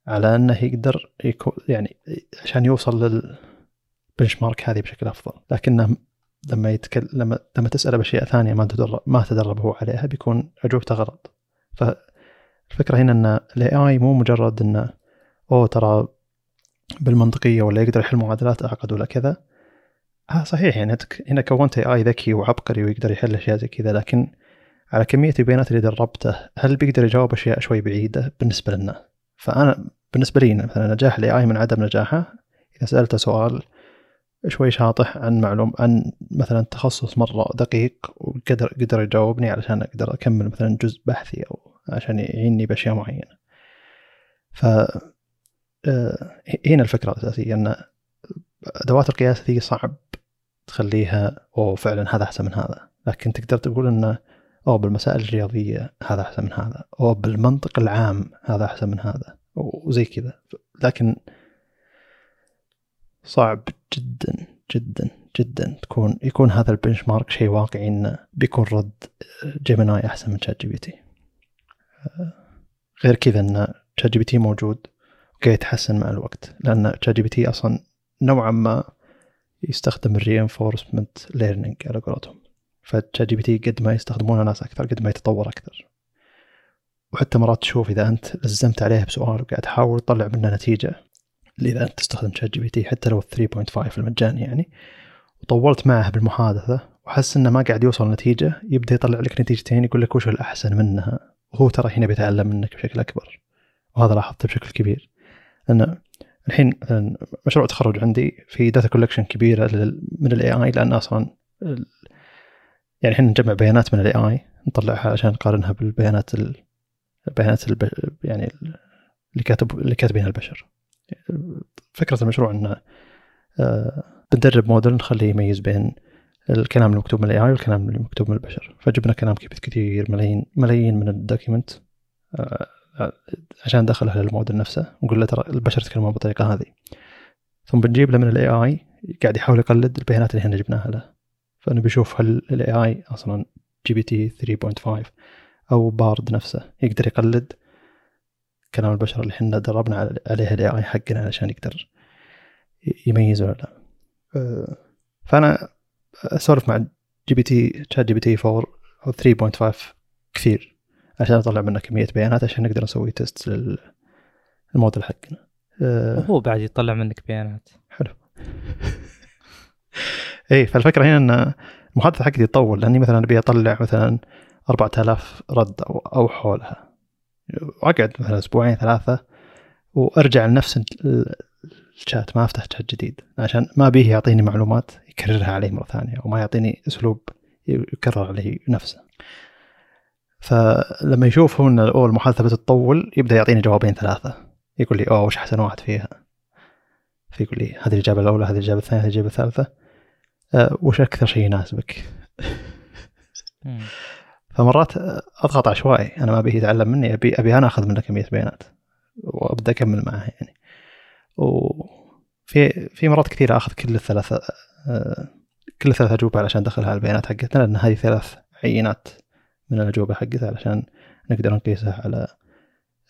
على أنه يقدر يكون يعني عشان يوصل لل benchmark هذه بشكل أفضل. لكنه لما يتكلم لما لما تسأله بأشياء ثانية ما تدرب ما تدرب هو عليها بيكون اجوبته غلط. فالفكرة هنا إن ال AI مو مجرد إنه أوه ترى بالمنطقية ولا يقدر يحل معادلات أعقد ولا كذا. ها صحيح يعني هنا كونت AI ذكي وعبقري ويقدر يحل أشياء زي كذا لكن على كمية البيانات اللي دربته هل بيقدر يجاوب أشياء شوي بعيدة بالنسبة لنا؟ فأنا بالنسبة لي مثلا نجاح ال AI من عدم نجاحه إذا سألته سؤال شوي شاطح عن معلوم عن مثلا تخصص مرة دقيق وقدر قدر يجاوبني علشان أقدر أكمل مثلا جزء بحثي أو عشان يعيني بأشياء معينة. ف هنا الفكرة الأساسية إن أدوات القياس ذي صعب تخليها أو فعلا هذا أحسن من هذا. لكن تقدر تقول انه أو بالمسائل الرياضية هذا أحسن من هذا. أو بالمنطق العام هذا أحسن من هذا. وزي كذا. لكن صعب جدا جدا جدا تكون يكون هذا البنش مارك شيء واقعي إنه بيكون رد جيميناي أحسن من شات جي بي تي غير كذا إن شات جي بي تي موجود وقاعد يتحسن مع الوقت. لأن شات جي بي تي أصلا نوعا ما يستخدم ال reinforcement learning على قولتهم. فشات جي بي تي قد ما يستخدمونه ناس أكثر قد ما يتطور أكثر. وحتى مرات تشوف إذا أنت لزمت عليه بسؤال وقاعد تحاول تطلع منه نتيجة اذا أنت تستخدم شات جي بي تي حتى لو 3.5 المجاني يعني. وطولت معه بالمحادثة وحس إنه ما قاعد يوصل نتيجة يبدأ يطلع لك نتيجتين يقول لك وش الأحسن منها؟ وهو ترى هنا بيتعلم منك بشكل أكبر. وهذا لاحظته بشكل كبير. لأن الحين مثلا مشروع تخرج عندي في data collection كبيرة من ال AI لأن أصلا يعني إحنا نجمع بيانات من ال AI نطلعها عشان نقارنها بالبيانات البيانات الب... يعني اللي كاتب اللي كاتبينها البشر. فكرة المشروع إنه آه بندرب موديل نخليه يميز بين الكلام المكتوب من ال AI والكلام اللي مكتوب من البشر. فجبنا كلام كثير ملايين ملايين من ال document آه عشان ندخله للموديل نفسه ونقول له ترى البشر يتكلمون بالطريقة هذه. ثم بنجيب له من ال AI قاعد يحاول يقلد البيانات اللي إحنا جبناها له. فأنا بشوف هل ال AI أصلا جي بي تي 3.5 أو بارد نفسه يقدر يقلد كلام البشر اللي إحنا دربنا عليه ال AI حقنا علشان يقدر يميز ولا لا. فأنا أسولف مع جي بي تي شات جي بي تي 4 أو 3.5 كثير عشان أطلع منه كمية بيانات عشان نقدر نسوي test للموديل حقنا. وهو بعد يطلع منك بيانات. حلو. اي فالفكرة هنا إن المحادثة حقتي تطول لأني مثلا أبي أطلع مثلا 4000 رد أو أو حولها. وأقعد مثلا أسبوعين ثلاثة وأرجع لنفس الشات ما أفتح شات جديد عشان ما بيه يعطيني معلومات يكررها علي مرة ثانية أو ما يعطيني أسلوب يكرر عليه نفسه. فلما يشوف هو إن أوه المحادثة بتطول يبدأ يعطيني جوابين ثلاثة. يقول لي أوه وش أحسن واحد فيها؟ فيقول لي هذه الإجابة الأولى هذه الإجابة الثانية هذه الإجابة الثالثة. وش أكثر شيء يناسبك؟ فمرات أضغط عشوائي أنا ما أبيه يتعلم مني أبي أبي أنا أخذ منه كميه بيانات وأبدأ أكمل معه يعني. وفي في مرات كثيره أخذ كل الثلاث آه، كل الثلاث أجوبة علشان ادخلها البيانات حقتنا لأن هذه ثلاث عينات من الأجوبة حقتها علشان نقدر نقيسها على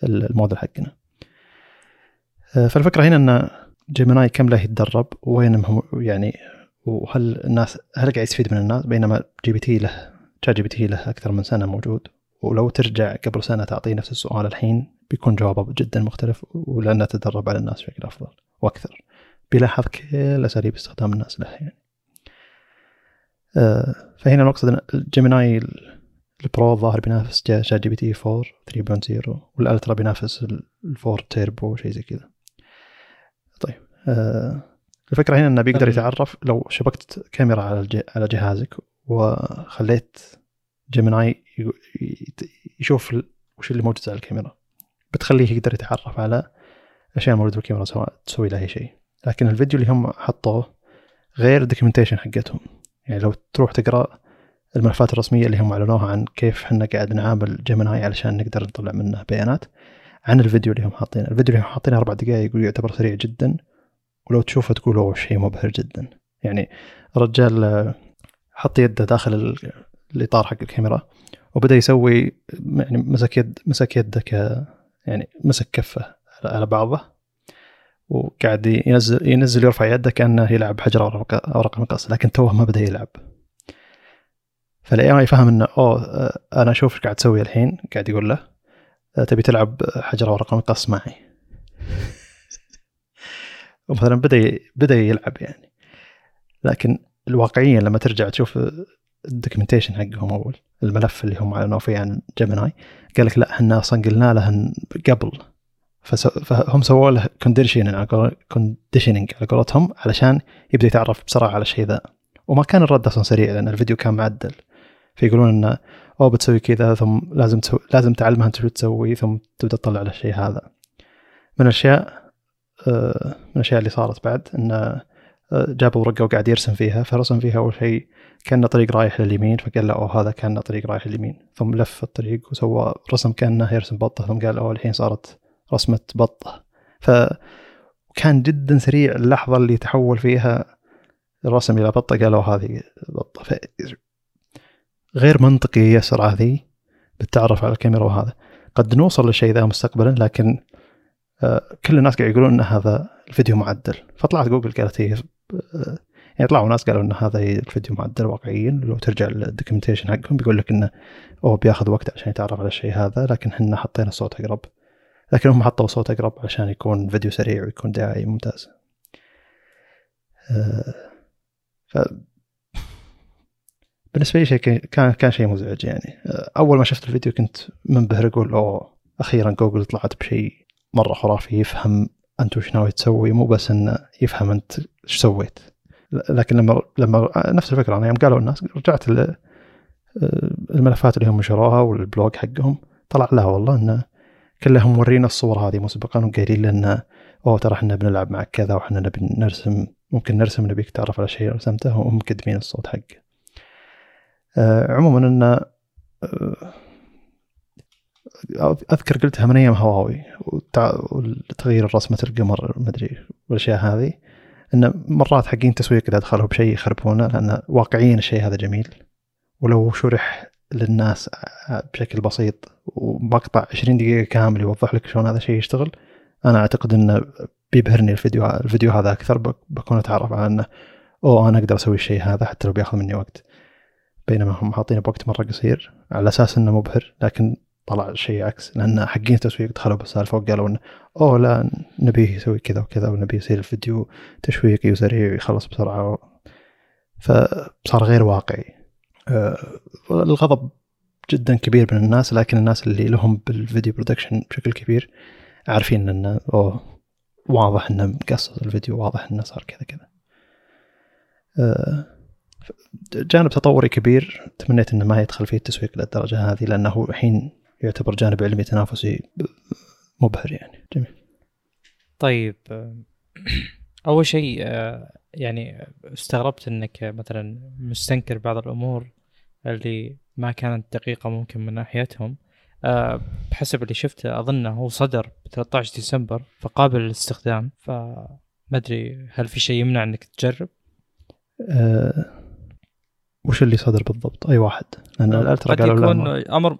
الموديل حقنا. آه، فالفكرة هنا إن جيميناي كم له يتدرب وين يعني وهل الناس هل قاعد يستفيد من الناس؟ بينما جي بي تي له شات جي بي تي له أكثر من سنة موجود. ولو ترجع قبل سنة تعطيه نفس السؤال الحين بيكون جوابه جدا مختلف ولأنه تدرب على الناس بشكل أفضل وأكثر. بيلاحظ كل أساليب استخدام الناس له يعني. آه، فهنا المقصد جيميناي ال Pro الظاهر بينافس شات جي بي تي 4 3.0 وال Ultra بينافس الفور تيربو شيء زي كذا. طيب آه الفكرة هنا انه بيقدر يتعرف لو شبكت كاميرا على على جهازك وخليت جيميناي يشوف وش اللي موجود على الكاميرا. بتخليه يقدر يتعرف على الاشياء الموجوده بالكاميرا سواء تسوي له أي شيء. لكن الفيديو اللي هم حطوه غير ال documentation حقتهم. يعني لو تروح تقرأ الملفات الرسمية اللي هم أعلنوها عن كيف إحنا قاعد نعامل جيميناي علشان نقدر نطلع منه بيانات عن الفيديو اللي هم حاطينه. الفيديو اللي هم حاطينه أربع دقائق يعتبر سريع جدا. ولو تشوفه تقول أوه شيء مبهر جدا. يعني الرجال آه، حط يده داخل الإطار حق الكاميرا وبدأ يسوي يعني مسك يد مسك يده ك يعني مسك كفه على بعضه وقاعد ينزل ينزل يرفع يده كأنه يلعب حجر اوراق المقص لكن توه ما بدأ يلعب. فالاي اي فهم إنه أوه آه، أنا أشوف إيش قاعد تسوي الحين قاعد يقول له آه، تبي تلعب حجر ورقه مقص معي. ومثلا بدأ بدأ يلعب يعني. لكن الواقعيا لما ترجع تشوف ال documentation حقهم اول الملف اللي هم اعلنوا فيه عن جيميناي قال لك لا إحنا أصلا قلنا له قبل. فهم سووا له conditioning على قولتهم علشان يبدأ يتعرف بسرعة على الشيء ذا. وما كان الرد أصلا سريع لأن الفيديو كان معدل. فيقولون انه أو بتسوي كذا ثم لازم تسوي لازم تعلمها أنت شو تسوي ثم تبدأ تطلع على الشيء هذا. من الأشياء من الأشياء اللي صارت بعد انه آه، جاب ورقة وقاعد يرسم فيها فرسم فيها أول شيء كأنه طريق رايح لليمين فقال له أوه هذا كأنه طريق رايح لليمين. ثم لف الطريق وسوى رسم كأنه يرسم بطه ثم قال أوه الحين صارت رسمة بطه. ف كان جدا سريع اللحظة اللي تحول فيها الرسم إلى بطة قالوا هذه بطة. ف... غير منطقي السرعة ذي بالتعرف على الكاميرا وهذا. قد نوصل للشيء ذا مستقبلا لكن آه، كل الناس قاعد يقولون إن هذا الفيديو معدل. فطلعت جوجل قالت هي يعني طلعوا ناس قالوا إن هذا الفيديو معدل واقعيا. لو ترجع لل documentation حقهم بيقول لك انه هو بياخذ وقت عشان يتعرف على الشيء هذا لكن إحنا حطينا صوت أقرب. لكن هم حطوا صوت أقرب عشان يكون فيديو سريع ويكون دعاية ممتازة آه، ف بالنسبة لي شيء كان كان شيء مزعج يعني. أول ما شفت الفيديو كنت منبهر أقول أوه أخيرا جوجل طلعت بشيء مرة خرافي يفهم أنت وش ناوي تسوي مو بس إنه يفهم أنت إيش سويت. لكن لما لما نفس الفكرة أنا يوم قالوا الناس رجعت الملفات اللي هم نشروها وال blog حقهم طلع لا والله إنه كلهم مورينا الصور هذه مسبقا وقايلين لنا أوه ترى إحنا بنلعب معك كذا وإحنا نبي نرسم ممكن نرسم نبيك تعرف على شيء رسمته وهم مقدمين الصوت حقه. آه عموما إنه آه أذكر قلتها من أيام هواوي وتغيير رسمه القمر مدري والأشياء هذه انه مرات حقين تسويق إذا دخلوا بشيء يخربونه لأن واقعيا الشيء هذا جميل. ولو شرح للناس بشكل بسيط ومقطع 20 دقيقة كامل يوضح لك شلون هذا الشيء يشتغل أنا أعتقد أنه بيبهرني الفيديو الفيديو هذا أكثر بكون أتعرف على أنه أوه أنا أقدر أسوي الشيء هذا حتى لو بياخذ مني وقت. بينما هم حاطينه بوقت مرة قصير على أساس أنه مبهر لكن طلع شيء عكس لأن حقين التسويق دخلوا بالسالفة وقالوا أنه أوه لا نبيه يسوي كذا وكذا ونبي يصير الفيديو تشويقي وسريع ويخلص بسرعة. فصار غير واقعي. آه، الغضب جدا كبير من الناس لكن الناس اللي لهم بالفيديو برودكشن بشكل كبير عارفين إنه أوه واضح إنه مقصص الفيديو واضح إنه صار كذا كذا. آه، جانب تطوري كبير تمنيت إنه ما يدخل فيه التسويق للدرجة هذه لأنه الحين يعتبر جانب علمي تنافسي مبهر يعني جميل طيب أول شيء يعني استغربت إنك مثلا مستنكر بعض الأمور اللي ما كانت دقيقة ممكن من ناحيتهم بحسب اللي شفته اظنه هو صدر ب 13 ديسمبر فقابل للاستخدام فما أدري هل في شيء يمنع إنك تجرب؟ أه وش اللي صدر بالضبط؟ أي واحد؟ لأن ال Ultra قالوا يكون أمر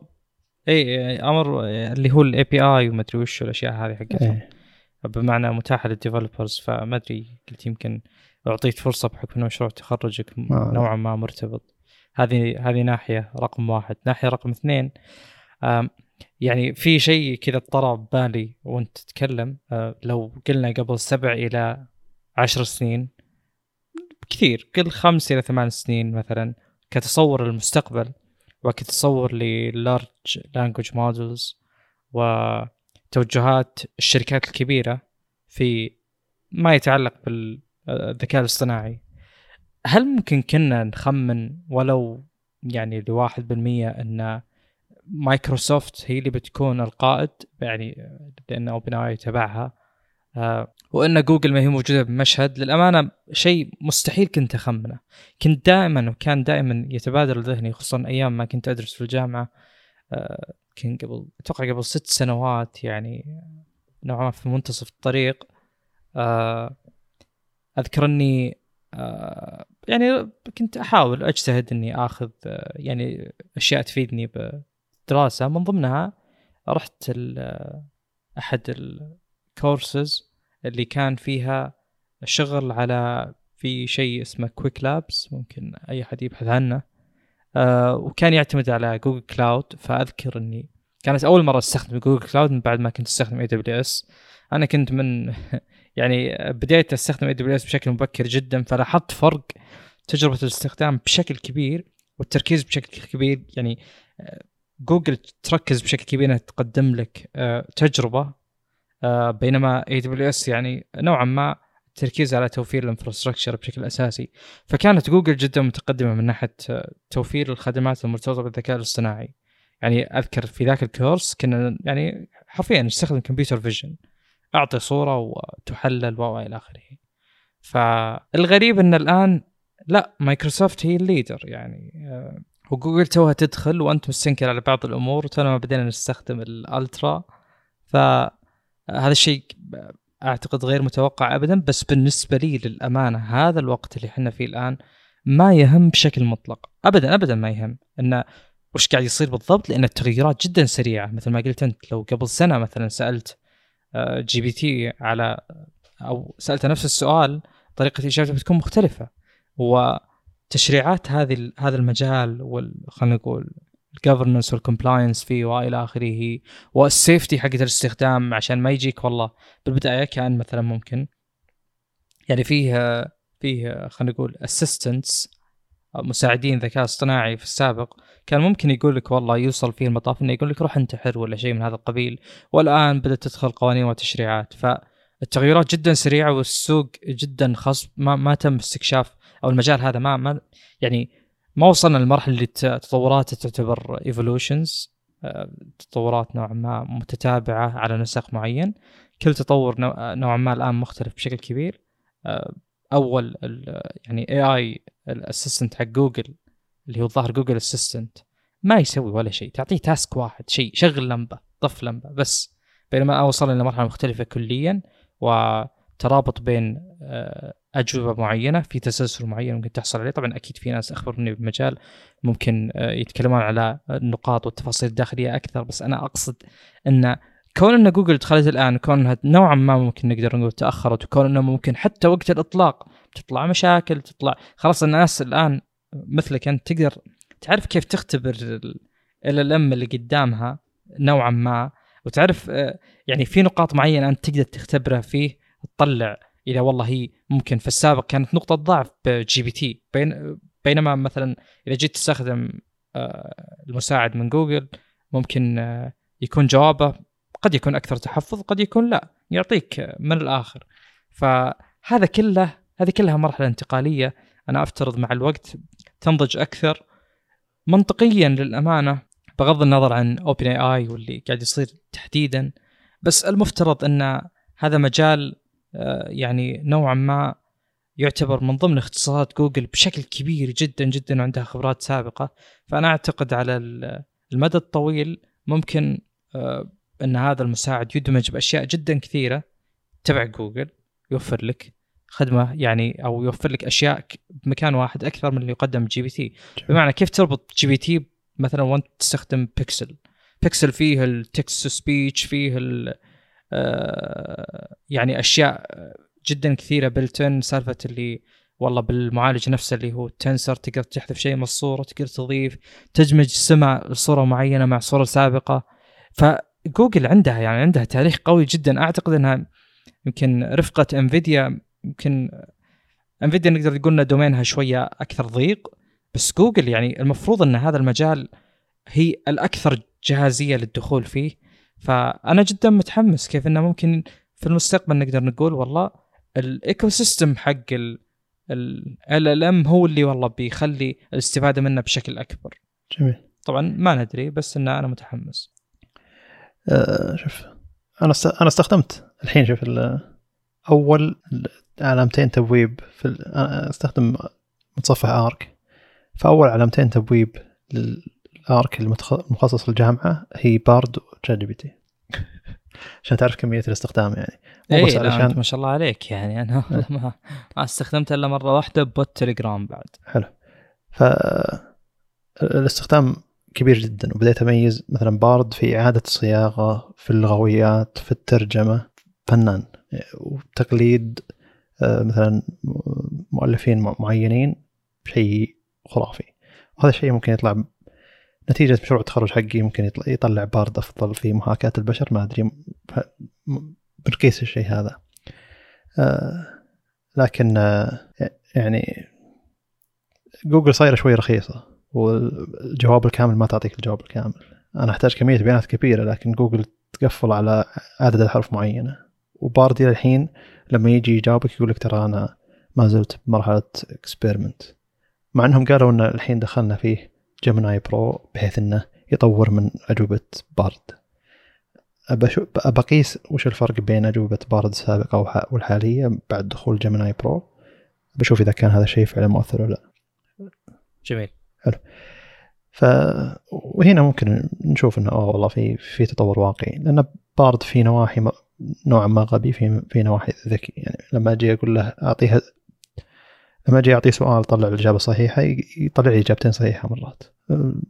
اي أمر اللي هو ال API وما أدري وش الاشياء هذه حقتهم. إيه. بمعنى متاحة لل developers فما أدري قلت يمكن اعطيت فرصة بحكم إنه مشروع تخرجك نوعا ما مرتبط. هذه هذه ناحية رقم واحد. ناحية رقم اثنين يعني في شيء كذا طرى ببالي وأنت تتكلم آه، لو قلنا قبل سبع إلى عشر سنين كثير قل خمس إلى ثمان سنين مثلا كتصور المستقبل وكتصور لل large language models وتوجهات الشركات الكبيرة في ما يتعلق بالذكاء الاصطناعي. هل ممكن كنا نخمن ولو يعني لواحد بالمية أن مايكروسوفت هي اللي بتكون القائد يعني لأن OpenAI تبعها آه وإن جوجل ما هي موجودة بمشهد للأمانة شيء مستحيل كنت أخمنه. كنت دائما وكان دائما يتبادر لذهني خصوصا أيام ما كنت أدرس في الجامعة. آه كان قبل أتوقع قبل ست سنوات يعني نوعا ما في منتصف الطريق. آه أذكر إني آه يعني كنت أحاول أجتهد إني آخذ يعني أشياء تفيدني بالدراسه من ضمنها رحت أحد الكورسز. اللي كان فيها شغل على في شيء اسمه Qwiklabs ممكن أي أحد يبحث عنه. آه وكان يعتمد على Google Cloud فأذكر إني كانت أول مرة أستخدم Google Cloud من بعد ما كنت أستخدم AWS أنا كنت من يعني بديت أستخدم AWS بشكل مبكر جدا فلاحظت فرق تجربة الاستخدام بشكل كبير والتركيز بشكل كبير. يعني آه، جوجل تركز بشكل كبير إنها تقدم لك آه، تجربة آه، بينما AWS يعني نوعا ما التركيز على توفير ال infrastructure بشكل أساسي. فكانت جوجل جدا متقدمة من ناحية توفير الخدمات المرتبطة بالذكاء الاصطناعي. يعني أذكر في ذاك ال course كنا يعني حرفيا نستخدم computer vision. أعطي صورة وتحلل و إلى آخره. فالغريب إن الآن لا مايكروسوفت هي ال leader يعني. آه، وجوجل توها تدخل وانت مستنكر على بعض الأمور وتونا ما بدينا نستخدم ال Ultra. فهذا الشيء أعتقد غير متوقع ابدا بس بالنسبة لي للأمانة هذا الوقت اللي إحنا فيه الآن ما يهم بشكل مطلق. ابدا ابدا ما يهم. انه وش قاعد يصير بالضبط؟ لأن التغيرات جدا سريعة. مثل ما قلت أنت لو قبل سنة مثلا سألت جي بي تي على أو سالته نفس السؤال طريقة اجابته بتكون مختلفة. وتشريعات هذه هذا المجال وال خلينا نقول ال governance وال compliance فيه وإلى آخره. وال safety حقت الاستخدام عشان ما يجيك والله بالبداية كان مثلا ممكن. يعني فيه فيه خلينا نقول assistants مساعدين ذكاء اصطناعي في السابق. كان ممكن يقول لك والله يوصل فيه المطاف إنه يقول لك روح انتحر ولا شيء من هذا القبيل. والآن بدأت تدخل قوانين وتشريعات. فالتغيرات جدا سريعة والسوق جدا خصب ما, ما تم استكشاف أو المجال هذا ما ما يعني ما وصلنا للمرحله اللي تطورات تعتبر evolutions آه، تطورات نوعا ما متتابعة على نسق معين. كل تطور نوعا ما الآن مختلف بشكل كبير. آه، أول يعني اي اي ال assistant حق جوجل اللي هو الظاهر جوجل assistant ما يسوي ولا شيء. تعطيه task واحد شيء شغل لمبة طف لمبة بس. بينما وصل إلى مرحله مختلفة كليا وترابط بين آه، أجوبة معينة في تسلسل معين ممكن تحصل عليه. طبعا أكيد في ناس اخبر مني بالمجال ممكن آه، يتكلمون على النقاط والتفاصيل الداخلية أكثر بس أنا أقصد إن كون إن جوجل دخلت الآن كون انها نوعا ما ممكن نقدر نقول تأخرت وكون إنه ممكن حتى وقت الإطلاق تطلع مشاكل تطلع خلاص الناس الآن مثلك أنت تقدر تعرف كيف تختبر LLM اللي قدامها نوعا ما وتعرف آه، يعني في نقاط معينة أنت تقدر تختبرها فيه تطلع إذا والله هي ممكن. في السابق كانت نقطة ضعف ب GPT. بين بينما مثلا إذا جيت تستخدم آه، المساعد من جوجل ممكن آه، يكون جوابه قد يكون أكثر تحفظ قد يكون لا يعطيك من الآخر. فهذا كله هذه كلها مرحلة انتقالية. أنا أفترض مع الوقت تنضج أكثر. منطقيا للأمانة بغض النظر عن OpenAI واللي قاعد يصير تحديدا بس المفترض إن هذا مجال آه، يعني نوعا ما يعتبر من ضمن اختصاصات جوجل بشكل كبير جدا جدا وعندها خبرات سابقة. فأنا أعتقد على المدى الطويل ممكن آه، أن هذا المساعد يدمج بأشياء جدا كثيرة تبع جوجل يوفر لك خدمة يعني أو يوفر لك أشياء بمكان واحد أكثر من اللي يقدم GPT. بمعنى كيف تربط GPT مثلا وأنت تستخدم Pixel؟ Pixel فيه ال text speech فيه آه يعني أشياء جدا كثيرة بلتن سالفة اللي والله بالمعالج نفسه اللي هو التنسر تقدر تحذف شيء من الصورة تقدر تضيف تدمج سمع صورة معينة مع صورة سابقة. فجوجل عندها يعني عندها تاريخ قوي جدا. أعتقد إنها يمكن رفقة انفيديا يمكن انفيديا نقدر نقول دومينها شوية أكثر ضيق. بس جوجل يعني المفروض إن هذا المجال هي الأكثر جاهزيه للدخول فيه. فأنا جدا متحمس كيف إنه ممكن في المستقبل نقدر نقول والله ال ecosystem حق ال LLM هو اللي والله بيخلي الاستفادة منه بشكل أكبر. جميل. طبعا ما ندري بس إن أنا متحمس. أه شوف أنا است... أنا استخدمت الحين شوف أول علامتين تبويب في ال... أستخدم متصفح Arc. فأول علامتين تبويب لل Arc المخصص للجامعة هي Bard و ChatGPT عشان تعرف كمية الاستخدام يعني. مو بس علشان ما شاء الله عليك يعني. أنا إيه. ما, ما استخدمت إلا مرة واحدة bot تليجرام بعد. حلو. ف الاستخدام كبير جدا وبديت أميز مثلا Bard في إعادة الصياغة في اللغويات في الترجمة. فنان. وتقليد آه، مثلا مؤلفين معينين شيء خرافي. وهذا الشيء ممكن يطلع نتيجة مشروع التخرج حقي ممكن يطلع بارد أفضل في محاكاة البشر ما أدري بنقيس الشيء هذا. آه لكن آه يعني جوجل صايرة شوي رخيصة والجواب الكامل ما تعطيك الجواب الكامل. أنا أحتاج كمية بيانات كبيرة لكن جوجل تقفل على عدد الحروف معينة. وبارد إلى الحين لما يجي يجاوبك يقول لك ترى أنا ما زلت بمرحلة experiment مع إنهم قالوا إن الحين دخلنا فيه Gemini Pro بحيث إنه يطور من أجوبة Bard بقيس وش الفرق بين أجوبة Bard السابقة والحالية بعد دخول Gemini Pro بشوف إذا كان هذا الشيء فعلا مؤثر ولا لا. جميل. حلو. ف وهنا ممكن نشوف إنه اوه والله في في تطور واقعي. لأن بارد في نواحي نوعا ما غبي في في نواحي ذكي. يعني لما أجي أقول له أعطيها لما أجي أعطيه سؤال طلع الإجابة صحيحة يطلع لي إجابتين صحيحة مرات.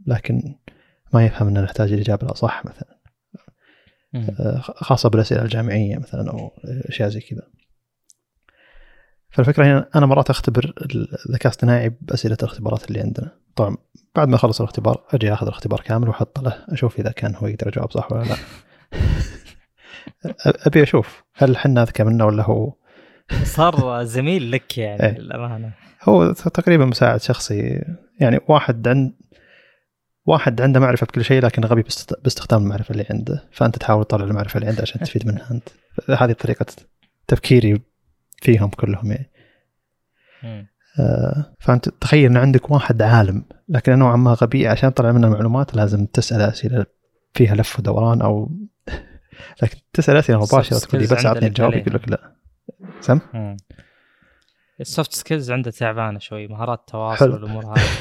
لكن ما يفهم ان نحتاج الإجابة الأصح مثلا. آه، خاصة بالأسئلة الجامعية مثلا أو أشياء زي كذا. فالفكرة هنا أنا مرات أختبر الذكاء الاصطناعي بأسئلة الاختبارات اللي عندنا. طبعا بعد ما أخلص الاختبار أجي أخذ الاختبار كامل وأحط له أشوف إذا كان هو يقدر يجاوب صح ولا لا. أبي أشوف هل حنا أذكى منه ولا هو صار زميل لك يعني إيه. للأمانة. هو تقريبا مساعد شخصي. يعني واحد عند واحد عنده معرفة بكل شيء لكن غبي باستخدام المعرفة اللي عنده. فأنت تحاول تطلع المعرفة اللي عنده عشان تستفيد منها أنت. هذه طريقة تفكيري فيهم كلهم يعني فأنت تخيل إن عندك واحد عالم لكن نوعا ما غبي عشان تطلع منه المعلومات لازم تسأل أسئلة فيها لف ودوران أو لكن تسأل أسئلة مباشرة تقول بس أعطني الجواب يقول لك لا. سم؟ ال soft skills عنده تعبانة شوي مهارات التواصل والأمور هذه.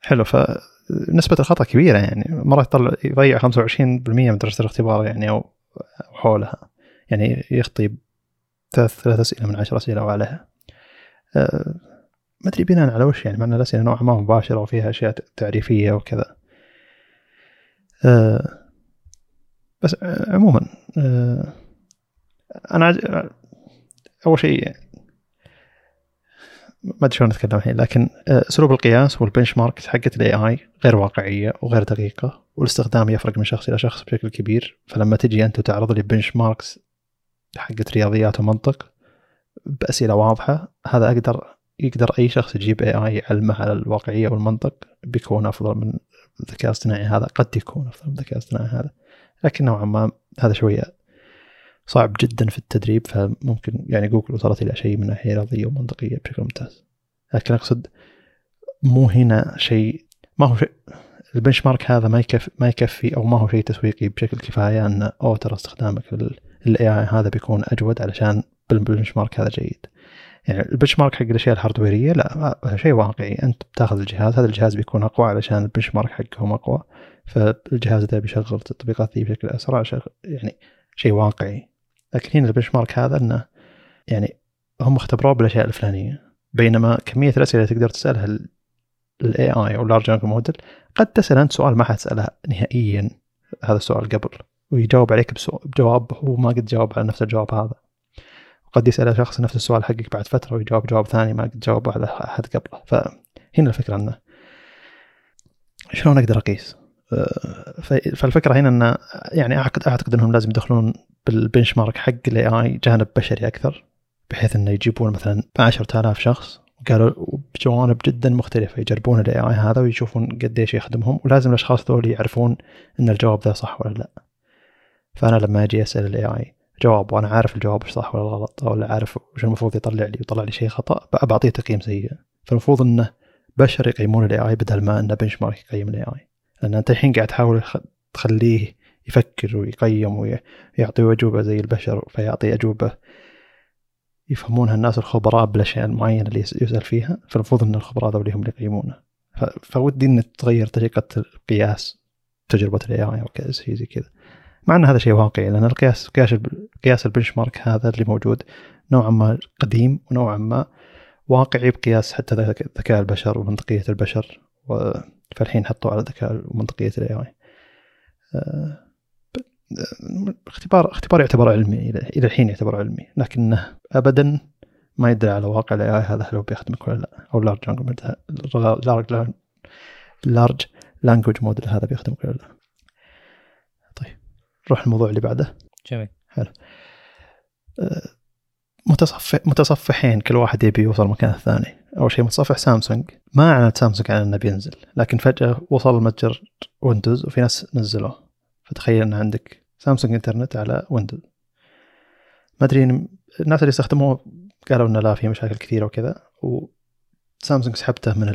حلو فنسبة الخطأ كبيرة يعني مرات يطلع يضيع 25% من درجة الاختبار يعني أو حولها. يعني يخطي ثلاث ثلاث أسئلة من عشر أسئلة وعليها أه ما أدري بناء على وش يعني مع أن الأسئلة نوعا ما مباشرة وفيها أشياء تعريفية وكذا. أه بس عموما أه أنا أول شيء ما أدري شلون أتكلم الحين لكن آه، أسلوب القياس وال benchmark حقت ال AI غير واقعية وغير دقيقة والاستخدام يفرق من شخص إلى شخص بشكل كبير. فلما تجي أنت وتعرض لي benchmarks حقت رياضيات ومنطق بأسئلة واضحة هذا أقدر يقدر أي شخص يجيب اي اي يعلمه على الواقعية والمنطق بيكون أفضل من الذكاء الاصطناعي هذا قد يكون أفضل من الذكاء الاصطناعي هذا. لكن نوعا ما هذا شوية صعب جدا في التدريب فممكن يعني جوجل وصلت إلى شيء من ناحية رياضية ومنطقية بشكل ممتاز. لكن أقصد مو هنا شيء ما هو شيء البنش مارك هذا ما يكفي ما يكفي أو ما هو شيء تسويقي بشكل كفاية أن أو ترى استخدامك لل AI هذا بيكون أجود علشان بال benchmark هذا جيد. يعني ال benchmark حق الأشياء ال hardware ية لا شيء واقعي. أنت بتاخذ الجهاز هذا الجهاز بيكون أقوى علشان ال benchmark حقهم أقوى. فالجهاز ده بيشغل التطبيقات ذي بشكل أسرع يعني شيء واقعي. لكن هنا ال benchmark هذا إنه يعني هم اختبروه بالأشياء الفلانية. بينما كمية الأسئلة اللي تقدر تسألها ال AI أو ال large language model قد تسأل أنت سؤال ما حتساله نهائيا هذا السؤال قبل ويجاوب عليك بجواب هو ما قد جاوب على نفس الجواب هذا. قد يسأل شخص نفس السؤال حقك بعد فترة ويجاوب جواب ثاني ما قد جاوبه على أحد قبله. فهنا الفكرة أنه شلون أقدر أقيس؟ آه، فالفكرة هنا أنه يعني أعتقد أعتقد أنهم لازم يدخلون بال benchmark حق ال AI جانب بشري أكثر بحيث أنه يجيبون مثلا 10000 شخص قالوا بجوانب جدا مختلفة يجربون ال AI هذا ويشوفون قديش يخدمهم ولازم الأشخاص ذول يعرفون إن الجواب ذا صح ولا لا. فأنا لما أجي أسأل ال AI جواب وأنا عارف الجواب إيش صح ولا غلط أو عارف وش المفروض يطلع لي يطلع لي شيء خطأ بعطيه تقييم سيء. فالمفروض إنه بشر يقيمون ال AI بدل ما إنه benchmark يقيم ال AI لأن أنت الحين قاعد تحاول تخليه يفكر ويقيم ويعطي اجوبه زي البشر فيعطي أجوبة. يفهمونها الناس الخبراء بالاشياء المعينه اللي يسأل فيها فالمفروض إن الخبراء ذولي هم اللي يقيمونه. فودي إن تتغير طريقة القياس تجربة ال AI أو شيء زي كذا. مع إن هذا شيء واقعي لأن القياس قياس قياس ال benchmark هذا اللي موجود نوعا ما قديم ونوعا ما واقعي بقياس حتى ذكاء البشر ومنطقية البشر فالحين حطوا على ذكاء ومنطقية ال AI آه، اختبار اختبار يعتبر علمي إلى الحين يعتبر علمي. لكنه ابدا ما يدل على واقع ال AI هذا هل هو بيخدمك ولا لا أو large large large language model هذا بيخدمك ولا لا. طيب نروح الموضوع اللي بعده. جميل. حلو. أه، متصفح متصفحين كل واحد يبي يوصل مكان الثاني. أول شيء متصفح سامسونج. ما أعلنت سامسونج عن إنه بينزل لكن فجأة وصل المتجر ويندوز وفي ناس نزلوه. فتخيل أن عندك سامسونج إنترنت على ويندوز. ما أدري الناس اللي استخدموه قالوا انه لا في مشاكل كثيرة وكذا وسامسونج سحبته من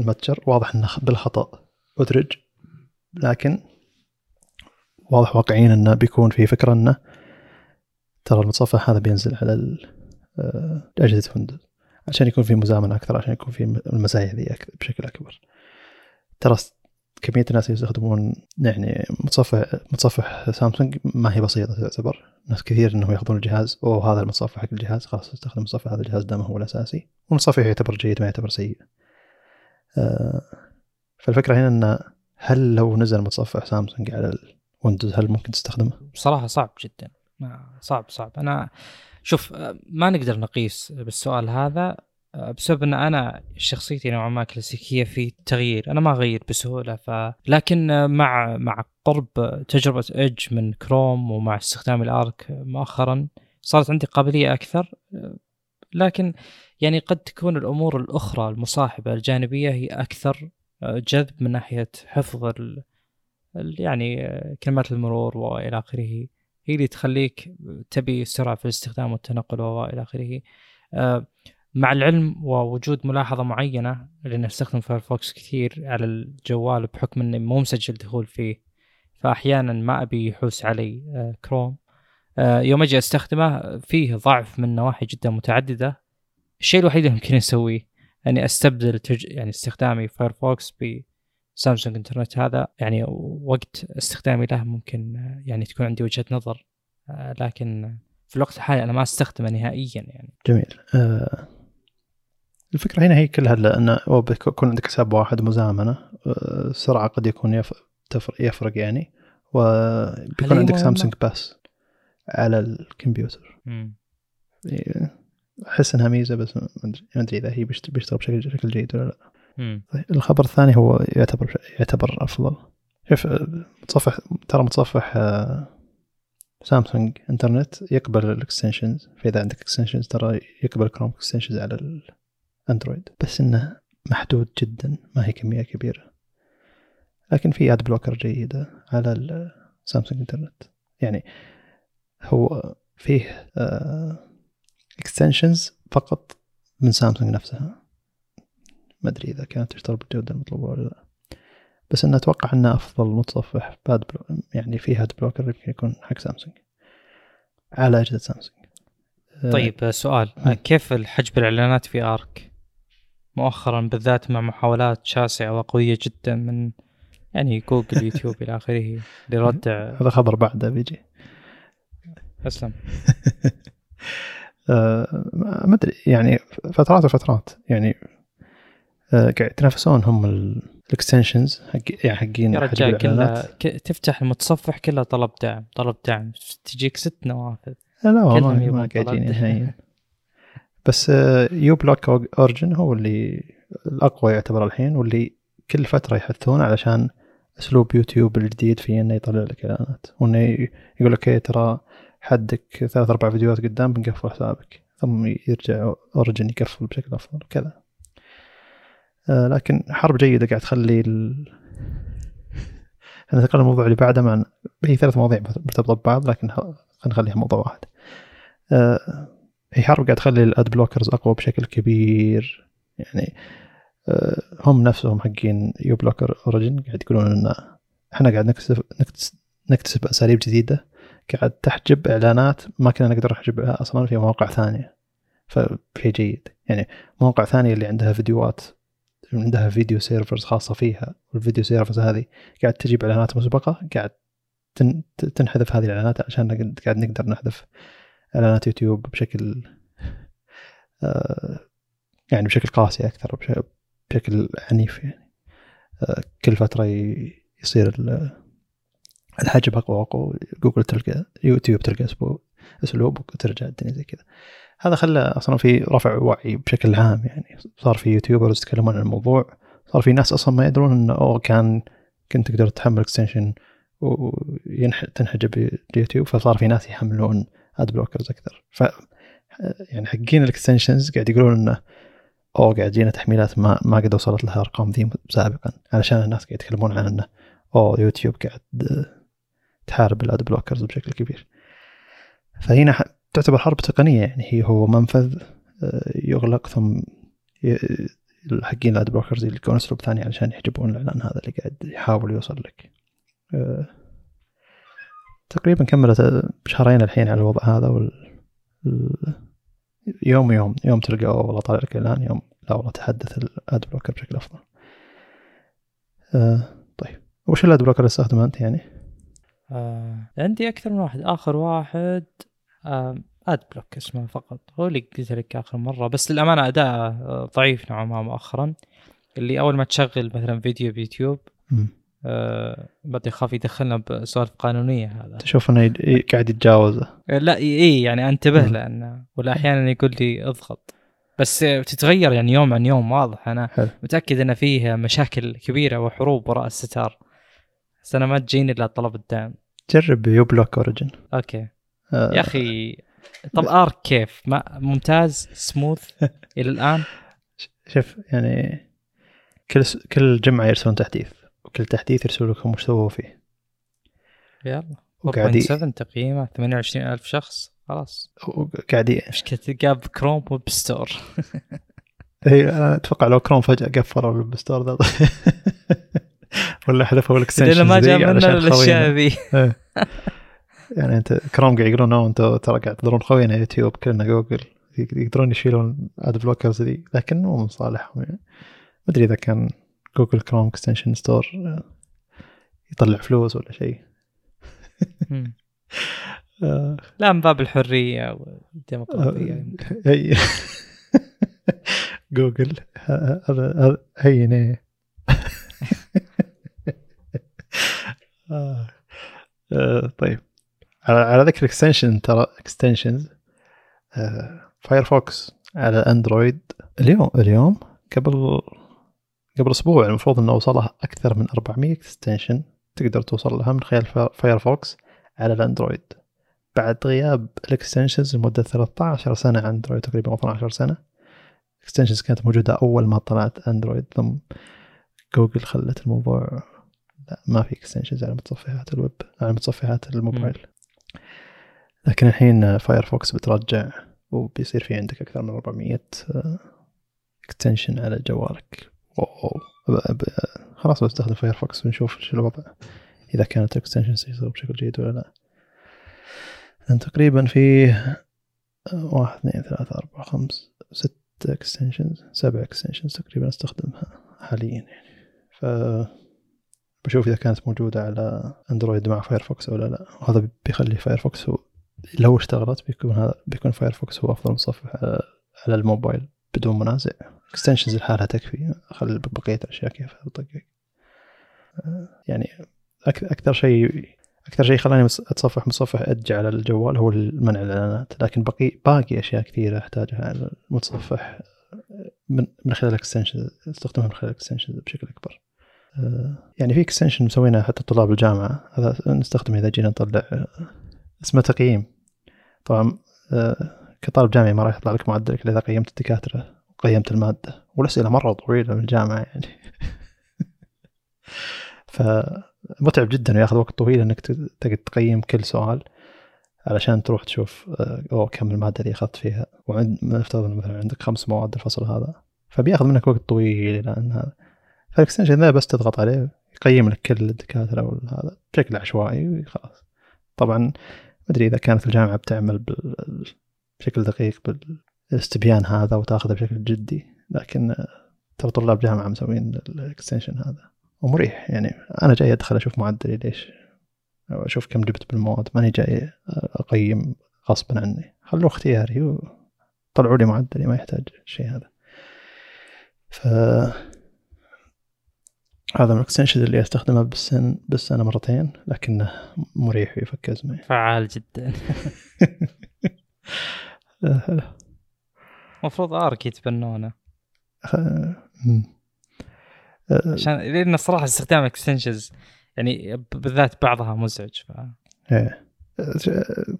المتجر واضح إنه بالخطأ ادرج لكن واضح واقعيا إنه بيكون في فكرة إنه ترى المتصفح هذا بينزل على آه، أجهزة ويندوز. عشان يكون في مزامنه أكثر عشان يكون في المزايا ذي بشكل أكبر. ترى كمية الناس اللي يستخدمون يعني متصفح متصفح سامسونج ما هي بسيطة تعتبر. ناس كثير إنهم يأخذون الجهاز أو هذا المتصفح حق الجهاز خلاص استخدم متصفح هذا الجهاز دام هو الأساسي. والمتصفح يعتبر جيد ما يعتبر سيء. آه، فالفكرة هنا إن هل لو نزل متصفح سامسونج على الويندوز هل ممكن تستخدمه؟ بصراحة صعب جدا. صعب صعب. أنا شوف ما نقدر نقيس بالسؤال هذا. بسبب إن أنا شخصيتي نوعا ما كلاسيكية في التغيير أنا ما اغير بسهولة ف لكن مع مع قرب تجربة Edge من كروم ومع استخدام ال Arc مؤخرا صارت عندي قابلية أكثر. لكن يعني قد تكون الأمور الأخرى المصاحبة الجانبية هي أكثر جذب من ناحية حفظ ال... يعني كلمات المرور وإلى آخره. هي اللي تخليك تبي سرعه في الاستخدام والتنقل وإلى آخره. مع العلم ووجود ملاحظة معينة لأن استخدم فايرفوكس كثير على الجوال بحكم اني مو مسجل دخول فيه فاحيانا ما أبي يحوس علي آه، كروم آه، يوم أجي أستخدمه فيه ضعف من نواحي جدا متعددة. الشيء الوحيد اللي ممكن أسويه إني أستبدل تج... يعني استخدامي فايرفوكس بسامسونج انترنت هذا يعني وقت استخدامي له ممكن آه، يعني تكون عندي وجهة نظر لكن في الوقت الحالي أنا ما أستخدمه نهائيا يعني. جميل. الفكرة هنا هي كلها لأن بيكون عندك حساب واحد مزامنة السرعه قد يكون يفرق يعني وبيكون عندك سامسونج بس على الكمبيوتر. إيه، أحس إنها ميزة بس ما أدري إذا هي بيشتغل بشكل بشكل جيد ولا لا. طيب الخبر الثاني هو يعتبر يعتبر أفضل. شوف متصفح ترى متصفح آه، سامسونج انترنت يقبل ال extensions فإذا عندك extensions ترى يقبل كروم extensions على أندرويد بس إنه محدود جدا ما هي كمية كبيرة. لكن في ad blocker جيدة على السامسونج انترنت يعني هو فيه extensions آه، فقط من سامسونج نفسها. ما أدري إذا كانت تشتغل بالجوده المطلوبة ولا لا. بس إنه أتوقع إنه أفضل متصفح باد يعني فيه ad blocker يمكن يكون حق سامسونج على أجهزة سامسونج آه، طيب سؤال. مم. كيف حجب الإعلانات في Arc مؤخرا بالذات مع محاولات شاسعة وقوية جدا من يعني جوجل يوتيوب إلى آخره لردع هذا خبر بعده بيجي أسلم آه، ما أدري يعني فترات وفترات يعني آه، قاعد يتنافسون هم ال extensions حق يعني حقين يا رجال. كلها تفتح المتصفح كلها طلب دعم طلب دعم تجيك ست نوافذ لا والله ما يبغون ما قاعد يجيني طلب. نهائيا بس آه، uBlock Origin هو اللي الأقوى يعتبر الحين واللي كل فترة يحدثون علشان أسلوب يوتيوب الجديد في إنه يطلع لك إعلانات. وإنه يقول لك ترى حدك ثلاث أربع فيديوهات قدام بنقفل حسابك. ثم يرجع Origin يقفل بشكل أفضل وكذا آه، لكن حرب جيدة قاعد تخلي ال... نتكلم الموضوع اللي بعده مع هي ثلاث مواضيع مرتبطة ببعض لكن نخليها موضوع واحد. آه، هي حرب قاعد تخلي ال ad blockers أقوى بشكل كبير. يعني آه، هم نفسهم حقين uBlocker Origin قاعد يقولون إن إحنا قاعد نكتسب نكتسب, أساليب جديدة قاعد تحجب إعلانات ما كنا نقدر نحجبها أصلا في مواقع ثانية. فشيء جيد. يعني مواقع ثانية اللي عندها فيديوهات عندها video servers خاصة فيها وال video servers هذه قاعد تجيب إعلانات مسبقة قاعد تن- تنحذف هذه الإعلانات عشان قاعد نقدر نحذف إعلانات يوتيوب بشكل آه، يعني بشكل قاسي أكثر بش- بشكل عنيف يعني. آه، كل فترة يصير ال- الحجب أقوى وأقوى جوجل تلقى يوتيوب تلقى أسبوع أسلوب وترجع الدنيا زي كذا. هذا خلى أصلا في رفع وعي بشكل عام يعني. صار في YouTubers يتكلمون عن الموضوع صار في ناس أصلا ما يدرون إنه أوه كان كنت تقدر تحمل extension وتنحجب اليوتيوب فصار في ناس يحملون ad blockers أكثر. ف يعني حقين ال extensions قاعد يقولون إنه أوه قاعد يجينا تحميلات ما ما قد وصلت لها أرقام ذي سابقا علشان الناس قاعد يتكلمون عن إنه أوه يوتيوب قاعد تحارب ال ad blockers بشكل كبير. فهنا تعتبر حرب تقنية يعني هي هو منفذ آه، يغلق ثم حقين ال ad blockers يلقون أسلوب ثاني علشان يحجبون الإعلان هذا اللي قاعد يحاول يوصل لك. آه، تقريبا كملت بشهرين الحين على الوضع هذا وال ال- يوم يوم يوم تلقى والله طالع لك إعلان يوم لا والله تحدث ال ad blocker بشكل أفضل. آه طيب. وش ال ad blocker اللي استخدمه أنت يعني؟ آه عندي أكثر من واحد. آخر واحد آه AdBlock اسمه فقط. هو اللي قلت لك آخر مرة بس للأمانة اداءه آه، ضعيف نوعا ما مؤخرا. اللي أول ما تشغل مثلا فيديو بيوتيوب آه بدي يخاف يدخلنا بسوالف قانونية هذا. تشوف إنه ي- قاعد يتجاوزه. آه، لا اي يعني انتبه مم. لأنه ولا أحيانا يقول لي اضغط. بس تتغير يعني يوم عن يوم واضح. أنا حلو. متأكد ان فيه مشاكل كبيرة وحروب وراء الستار. بس أنا ما تجيني إلا طلب الدعم. جرب uBlock Origin. okay. آه. يا أخي طب Arc كيف؟ ما ممتاز سموث إلى الآن؟ شوف يعني كل س... كل جمعة يرسلون تحديث. وكل تحديث يرسلوا لكم وش سووا فيه. يلا. وقاعد ي- 4.7 تقييمه 28000 شخص خلاص. وقاعد ي... مش كتلقاه ب Chrome Web Store هي أنا أتوقع لو كروم فجأة قفلوا ال web store ذا. ولا حذفوا ال extensions لأنه ما لنا علشان الأشياء. ذي. إيه. يعني أنت كروم قاعد يقولون "أوه، أنتم ترى قاعد تضرون خوينا يوتيوب كلنا جوجل يقدرون يشيلون ad blockers ذي لكن مو من صالحهم يعني. ما أدري إذا كان Google Chrome extension store يطلع فلوس ولا شيء. آه، لا من باب الحرية والديمقراطية جوجل هذا هذا- هين. آه. آه، طيب على على ذكر extension ترى extensions Firefox على Android اليوم اليوم قبل قبل أسبوع المفروض إنه وصلها أكثر من 400 extension تقدر توصل لها من خلال Fire- Firefox على ال Android. بعد غياب ال extensions لمدة 13 سنة عن Android تقريبا 12 سنة. extensions كانت موجودة أول ما طلعت Android ثم جوجل خلت الموضوع. لا ما في extensions على متصفحات الويب على متصفحات الموبايل. لكن الحين Firefox بترجع وبيصير في عندك أكثر من 400 extension على جوالك. خلاص بستخدم Firefox ونشوف شو الوضع إذا كانت ال extension يصير بشكل جيد ولا لا. لأن تقريبا في واحد اثنين ثلاثة أربعة خمس ست extensions سبع extensions تقريبا أستخدمها حاليا يعني. ف بشوف إذا كانت موجودة على Android مع Firefox ولا لا. وهذا بيخلي Firefox هو لو اشتغلت بيكون هذا بيكون Firefox هو أفضل متصفح على, على الموبايل بدون منازع. extensions لحالها تكفي. خلي بقية الأشياء كيف تطقق يعني أكثر شيء أكثر شيء خلاني أتصفح متصفح Edge على الجوال هو منع الإعلانات. لكن بقي باقي أشياء كثيرة أحتاجها. على المتصفح من من خلال ال extension أستخدمها من خلال ال extension بشكل أكبر. يعني في extension مسوينها حتى طلاب الجامعة. هذا نستخدمه إذا جينا نطلع اسمه تقييم. طبعا كطالب جامعي ما راح يطلع لك معدلك إذا قيمت الدكاترة. وقيمت المادة. والأسئلة مرة طويلة من الجامعة يعني. ف متعب جدا وياخذ وقت طويل إنك تقعد تقيم كل سؤال علشان تروح تشوف آه، أو كم المادة اللي أخذت فيها. وعند نفترض مثلا عندك خمس مواد الفصل هذا. فبياخذ منك وقت طويل لأن هذا. فالاكستنشن بس تضغط عليه يقيم لك كل الدكاترة هذا بشكل عشوائي وخلاص. طبعا ما أدري إذا كانت الجامعة بتعمل بشكل دقيق بالاستبيان هذا وتاخذه بشكل جدي لكن ترى طلاب جامعة مسوين الاكستنشن هذا. ومريح يعني. أنا جاي أدخل أشوف معدلي ليش. أو أشوف كم جبت بالمواد. ماني جاي أقيم غصبا عني. خلوه اختياري وطلعوا لي معدلي ما يحتاج الشيء هذا. ف هذا من ال extension اللي أستخدمه بالسن بالسنة مرتين لكنه مريح ويفك ازمه فعال جدا. المفروض Arc يتبنونه. عشان لأن الصراحه استخدام extensions يعني بالذات بعضها مزعج ف... إيه.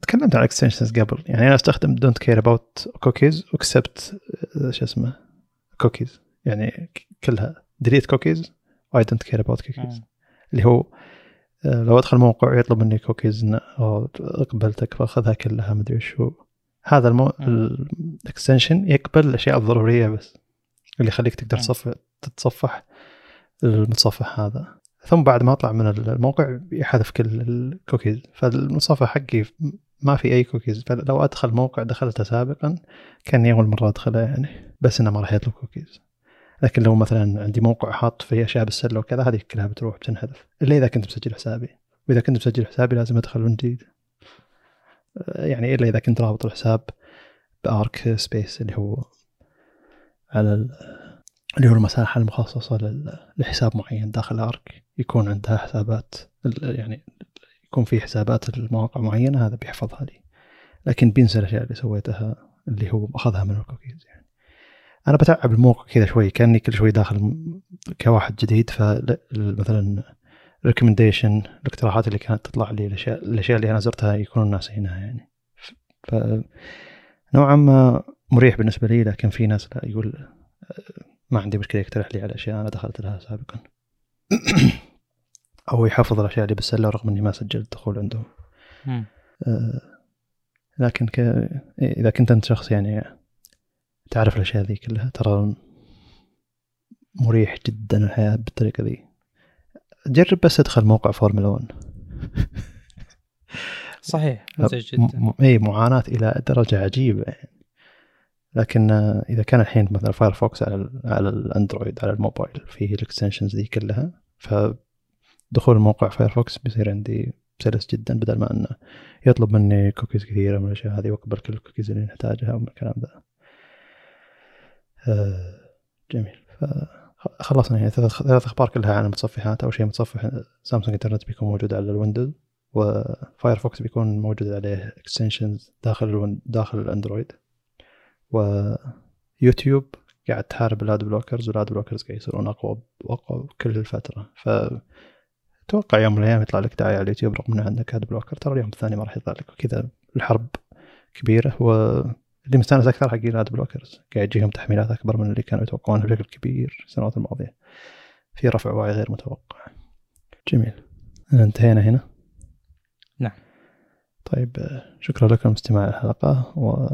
تكلمت عن extensions قبل. يعني أنا أستخدم don't care about cookies و accept شو اسمه كوكيز يعني كلها. delete cookies و I don't care about cookies اللي هو آه، لو أدخل موقع يطلب مني كوكيز أو accept فأخذها كلها مدري وش هو هذا المو... ال extension يقبل الأشياء الضرورية بس اللي يخليك تقدر تصفح تتصفح المتصفح هذا. ثم بعد ما أطلع من الموقع يحذف كل الكوكيز فالمتصفح حقي ما في أي كوكيز فلو أدخل موقع دخلته سابقا كاني اول مره أدخله يعني بس إنه ما راح يطلب كوكيز لكن لو مثلا عندي موقع حاط فيه أشياء بالسله وكذا هذه كلها بتروح بتنحذف. إلا إذا كنت مسجل حسابي. وإذا كنت مسجل حسابي لازم أدخل من جديد. يعني إلا إذا كنت رابط الحساب ب Arc space اللي هو على اللي هو المساحة المخصصة لحساب معين داخل Arc يكون عندها حسابات يعني يكون في حسابات المواقع معينة هذا بيحفظها لي. لكن بينسى الأشياء اللي سويتها اللي هو أخذها من الكوكيز يعني. أنا بتعب الموقع كذا شوي كأني كل شوي داخل كواحد جديد فمثلا recommendation الاقتراحات اللي كانت تطلع لي الأشياء الأشياء اللي أنا زرتها يكونون ناسينها يعني. ف نوعا ما مريح بالنسبة لي لكن في ناس لا يقول ما عندي مشكلة يقترح لي على أشياء أنا دخلت لها سابقا. أو يحفظ الأشياء اللي بالسلة رغم إني ما سجلت دخول عندهم. آه لكن ك... إذا كنت أنت شخص يعني تعرف الأشياء ذي كلها ترى مريح جدا الحياة بالطريقة ذي. جرب بس ادخل موقع فورمولا 1 صحيح مزعج جدا. م... اي معاناة إلى درجة عجيبة. يعني. لكن إذا كان الحين مثلا Firefox على على ال Android على الموبايل فيه ال extensions ذي كلها فدخول الموقع فايرفوكس بيصير عندي سلس جدا بدل ما إنه يطلب مني كوكيز كثيرة من الأشياء هذه واقبل كل الكوكيز اللي نحتاجها ومن الكلام ذا آه، جميل. خلصنا يعني ثلاث أخبار كلها عن المتصفحات. أول شيء متصفح سامسونج انترنت بيكون موجود على الويندوز وفايرفوكس بيكون موجود عليه extensions داخل داخل الأندرويد. ويوتيوب قاعد تحارب ال ad blockers وال ad blockers قاعد يصيرون أقوى واقوى كل الفترة. ف أتوقع يوم من الأيام يطلع لك دعاية على اليوتيوب رغم ان عندك ad blocker ترى اليوم الثاني ما راح يطلع لك وكذا الحرب كبيرة. واللي مستانس أكثر حق ال ad blockers قاعد يجيهم تحميلات أكبر من اللي كانوا يتوقعونها بشكل كبير السنوات الماضية. في رفع وعي غير متوقع. جميل. انتهينا هنا. نعم. طيب شكرا لكم استماع الحلقة و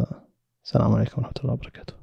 السلام عليكم ورحمة الله وبركاته.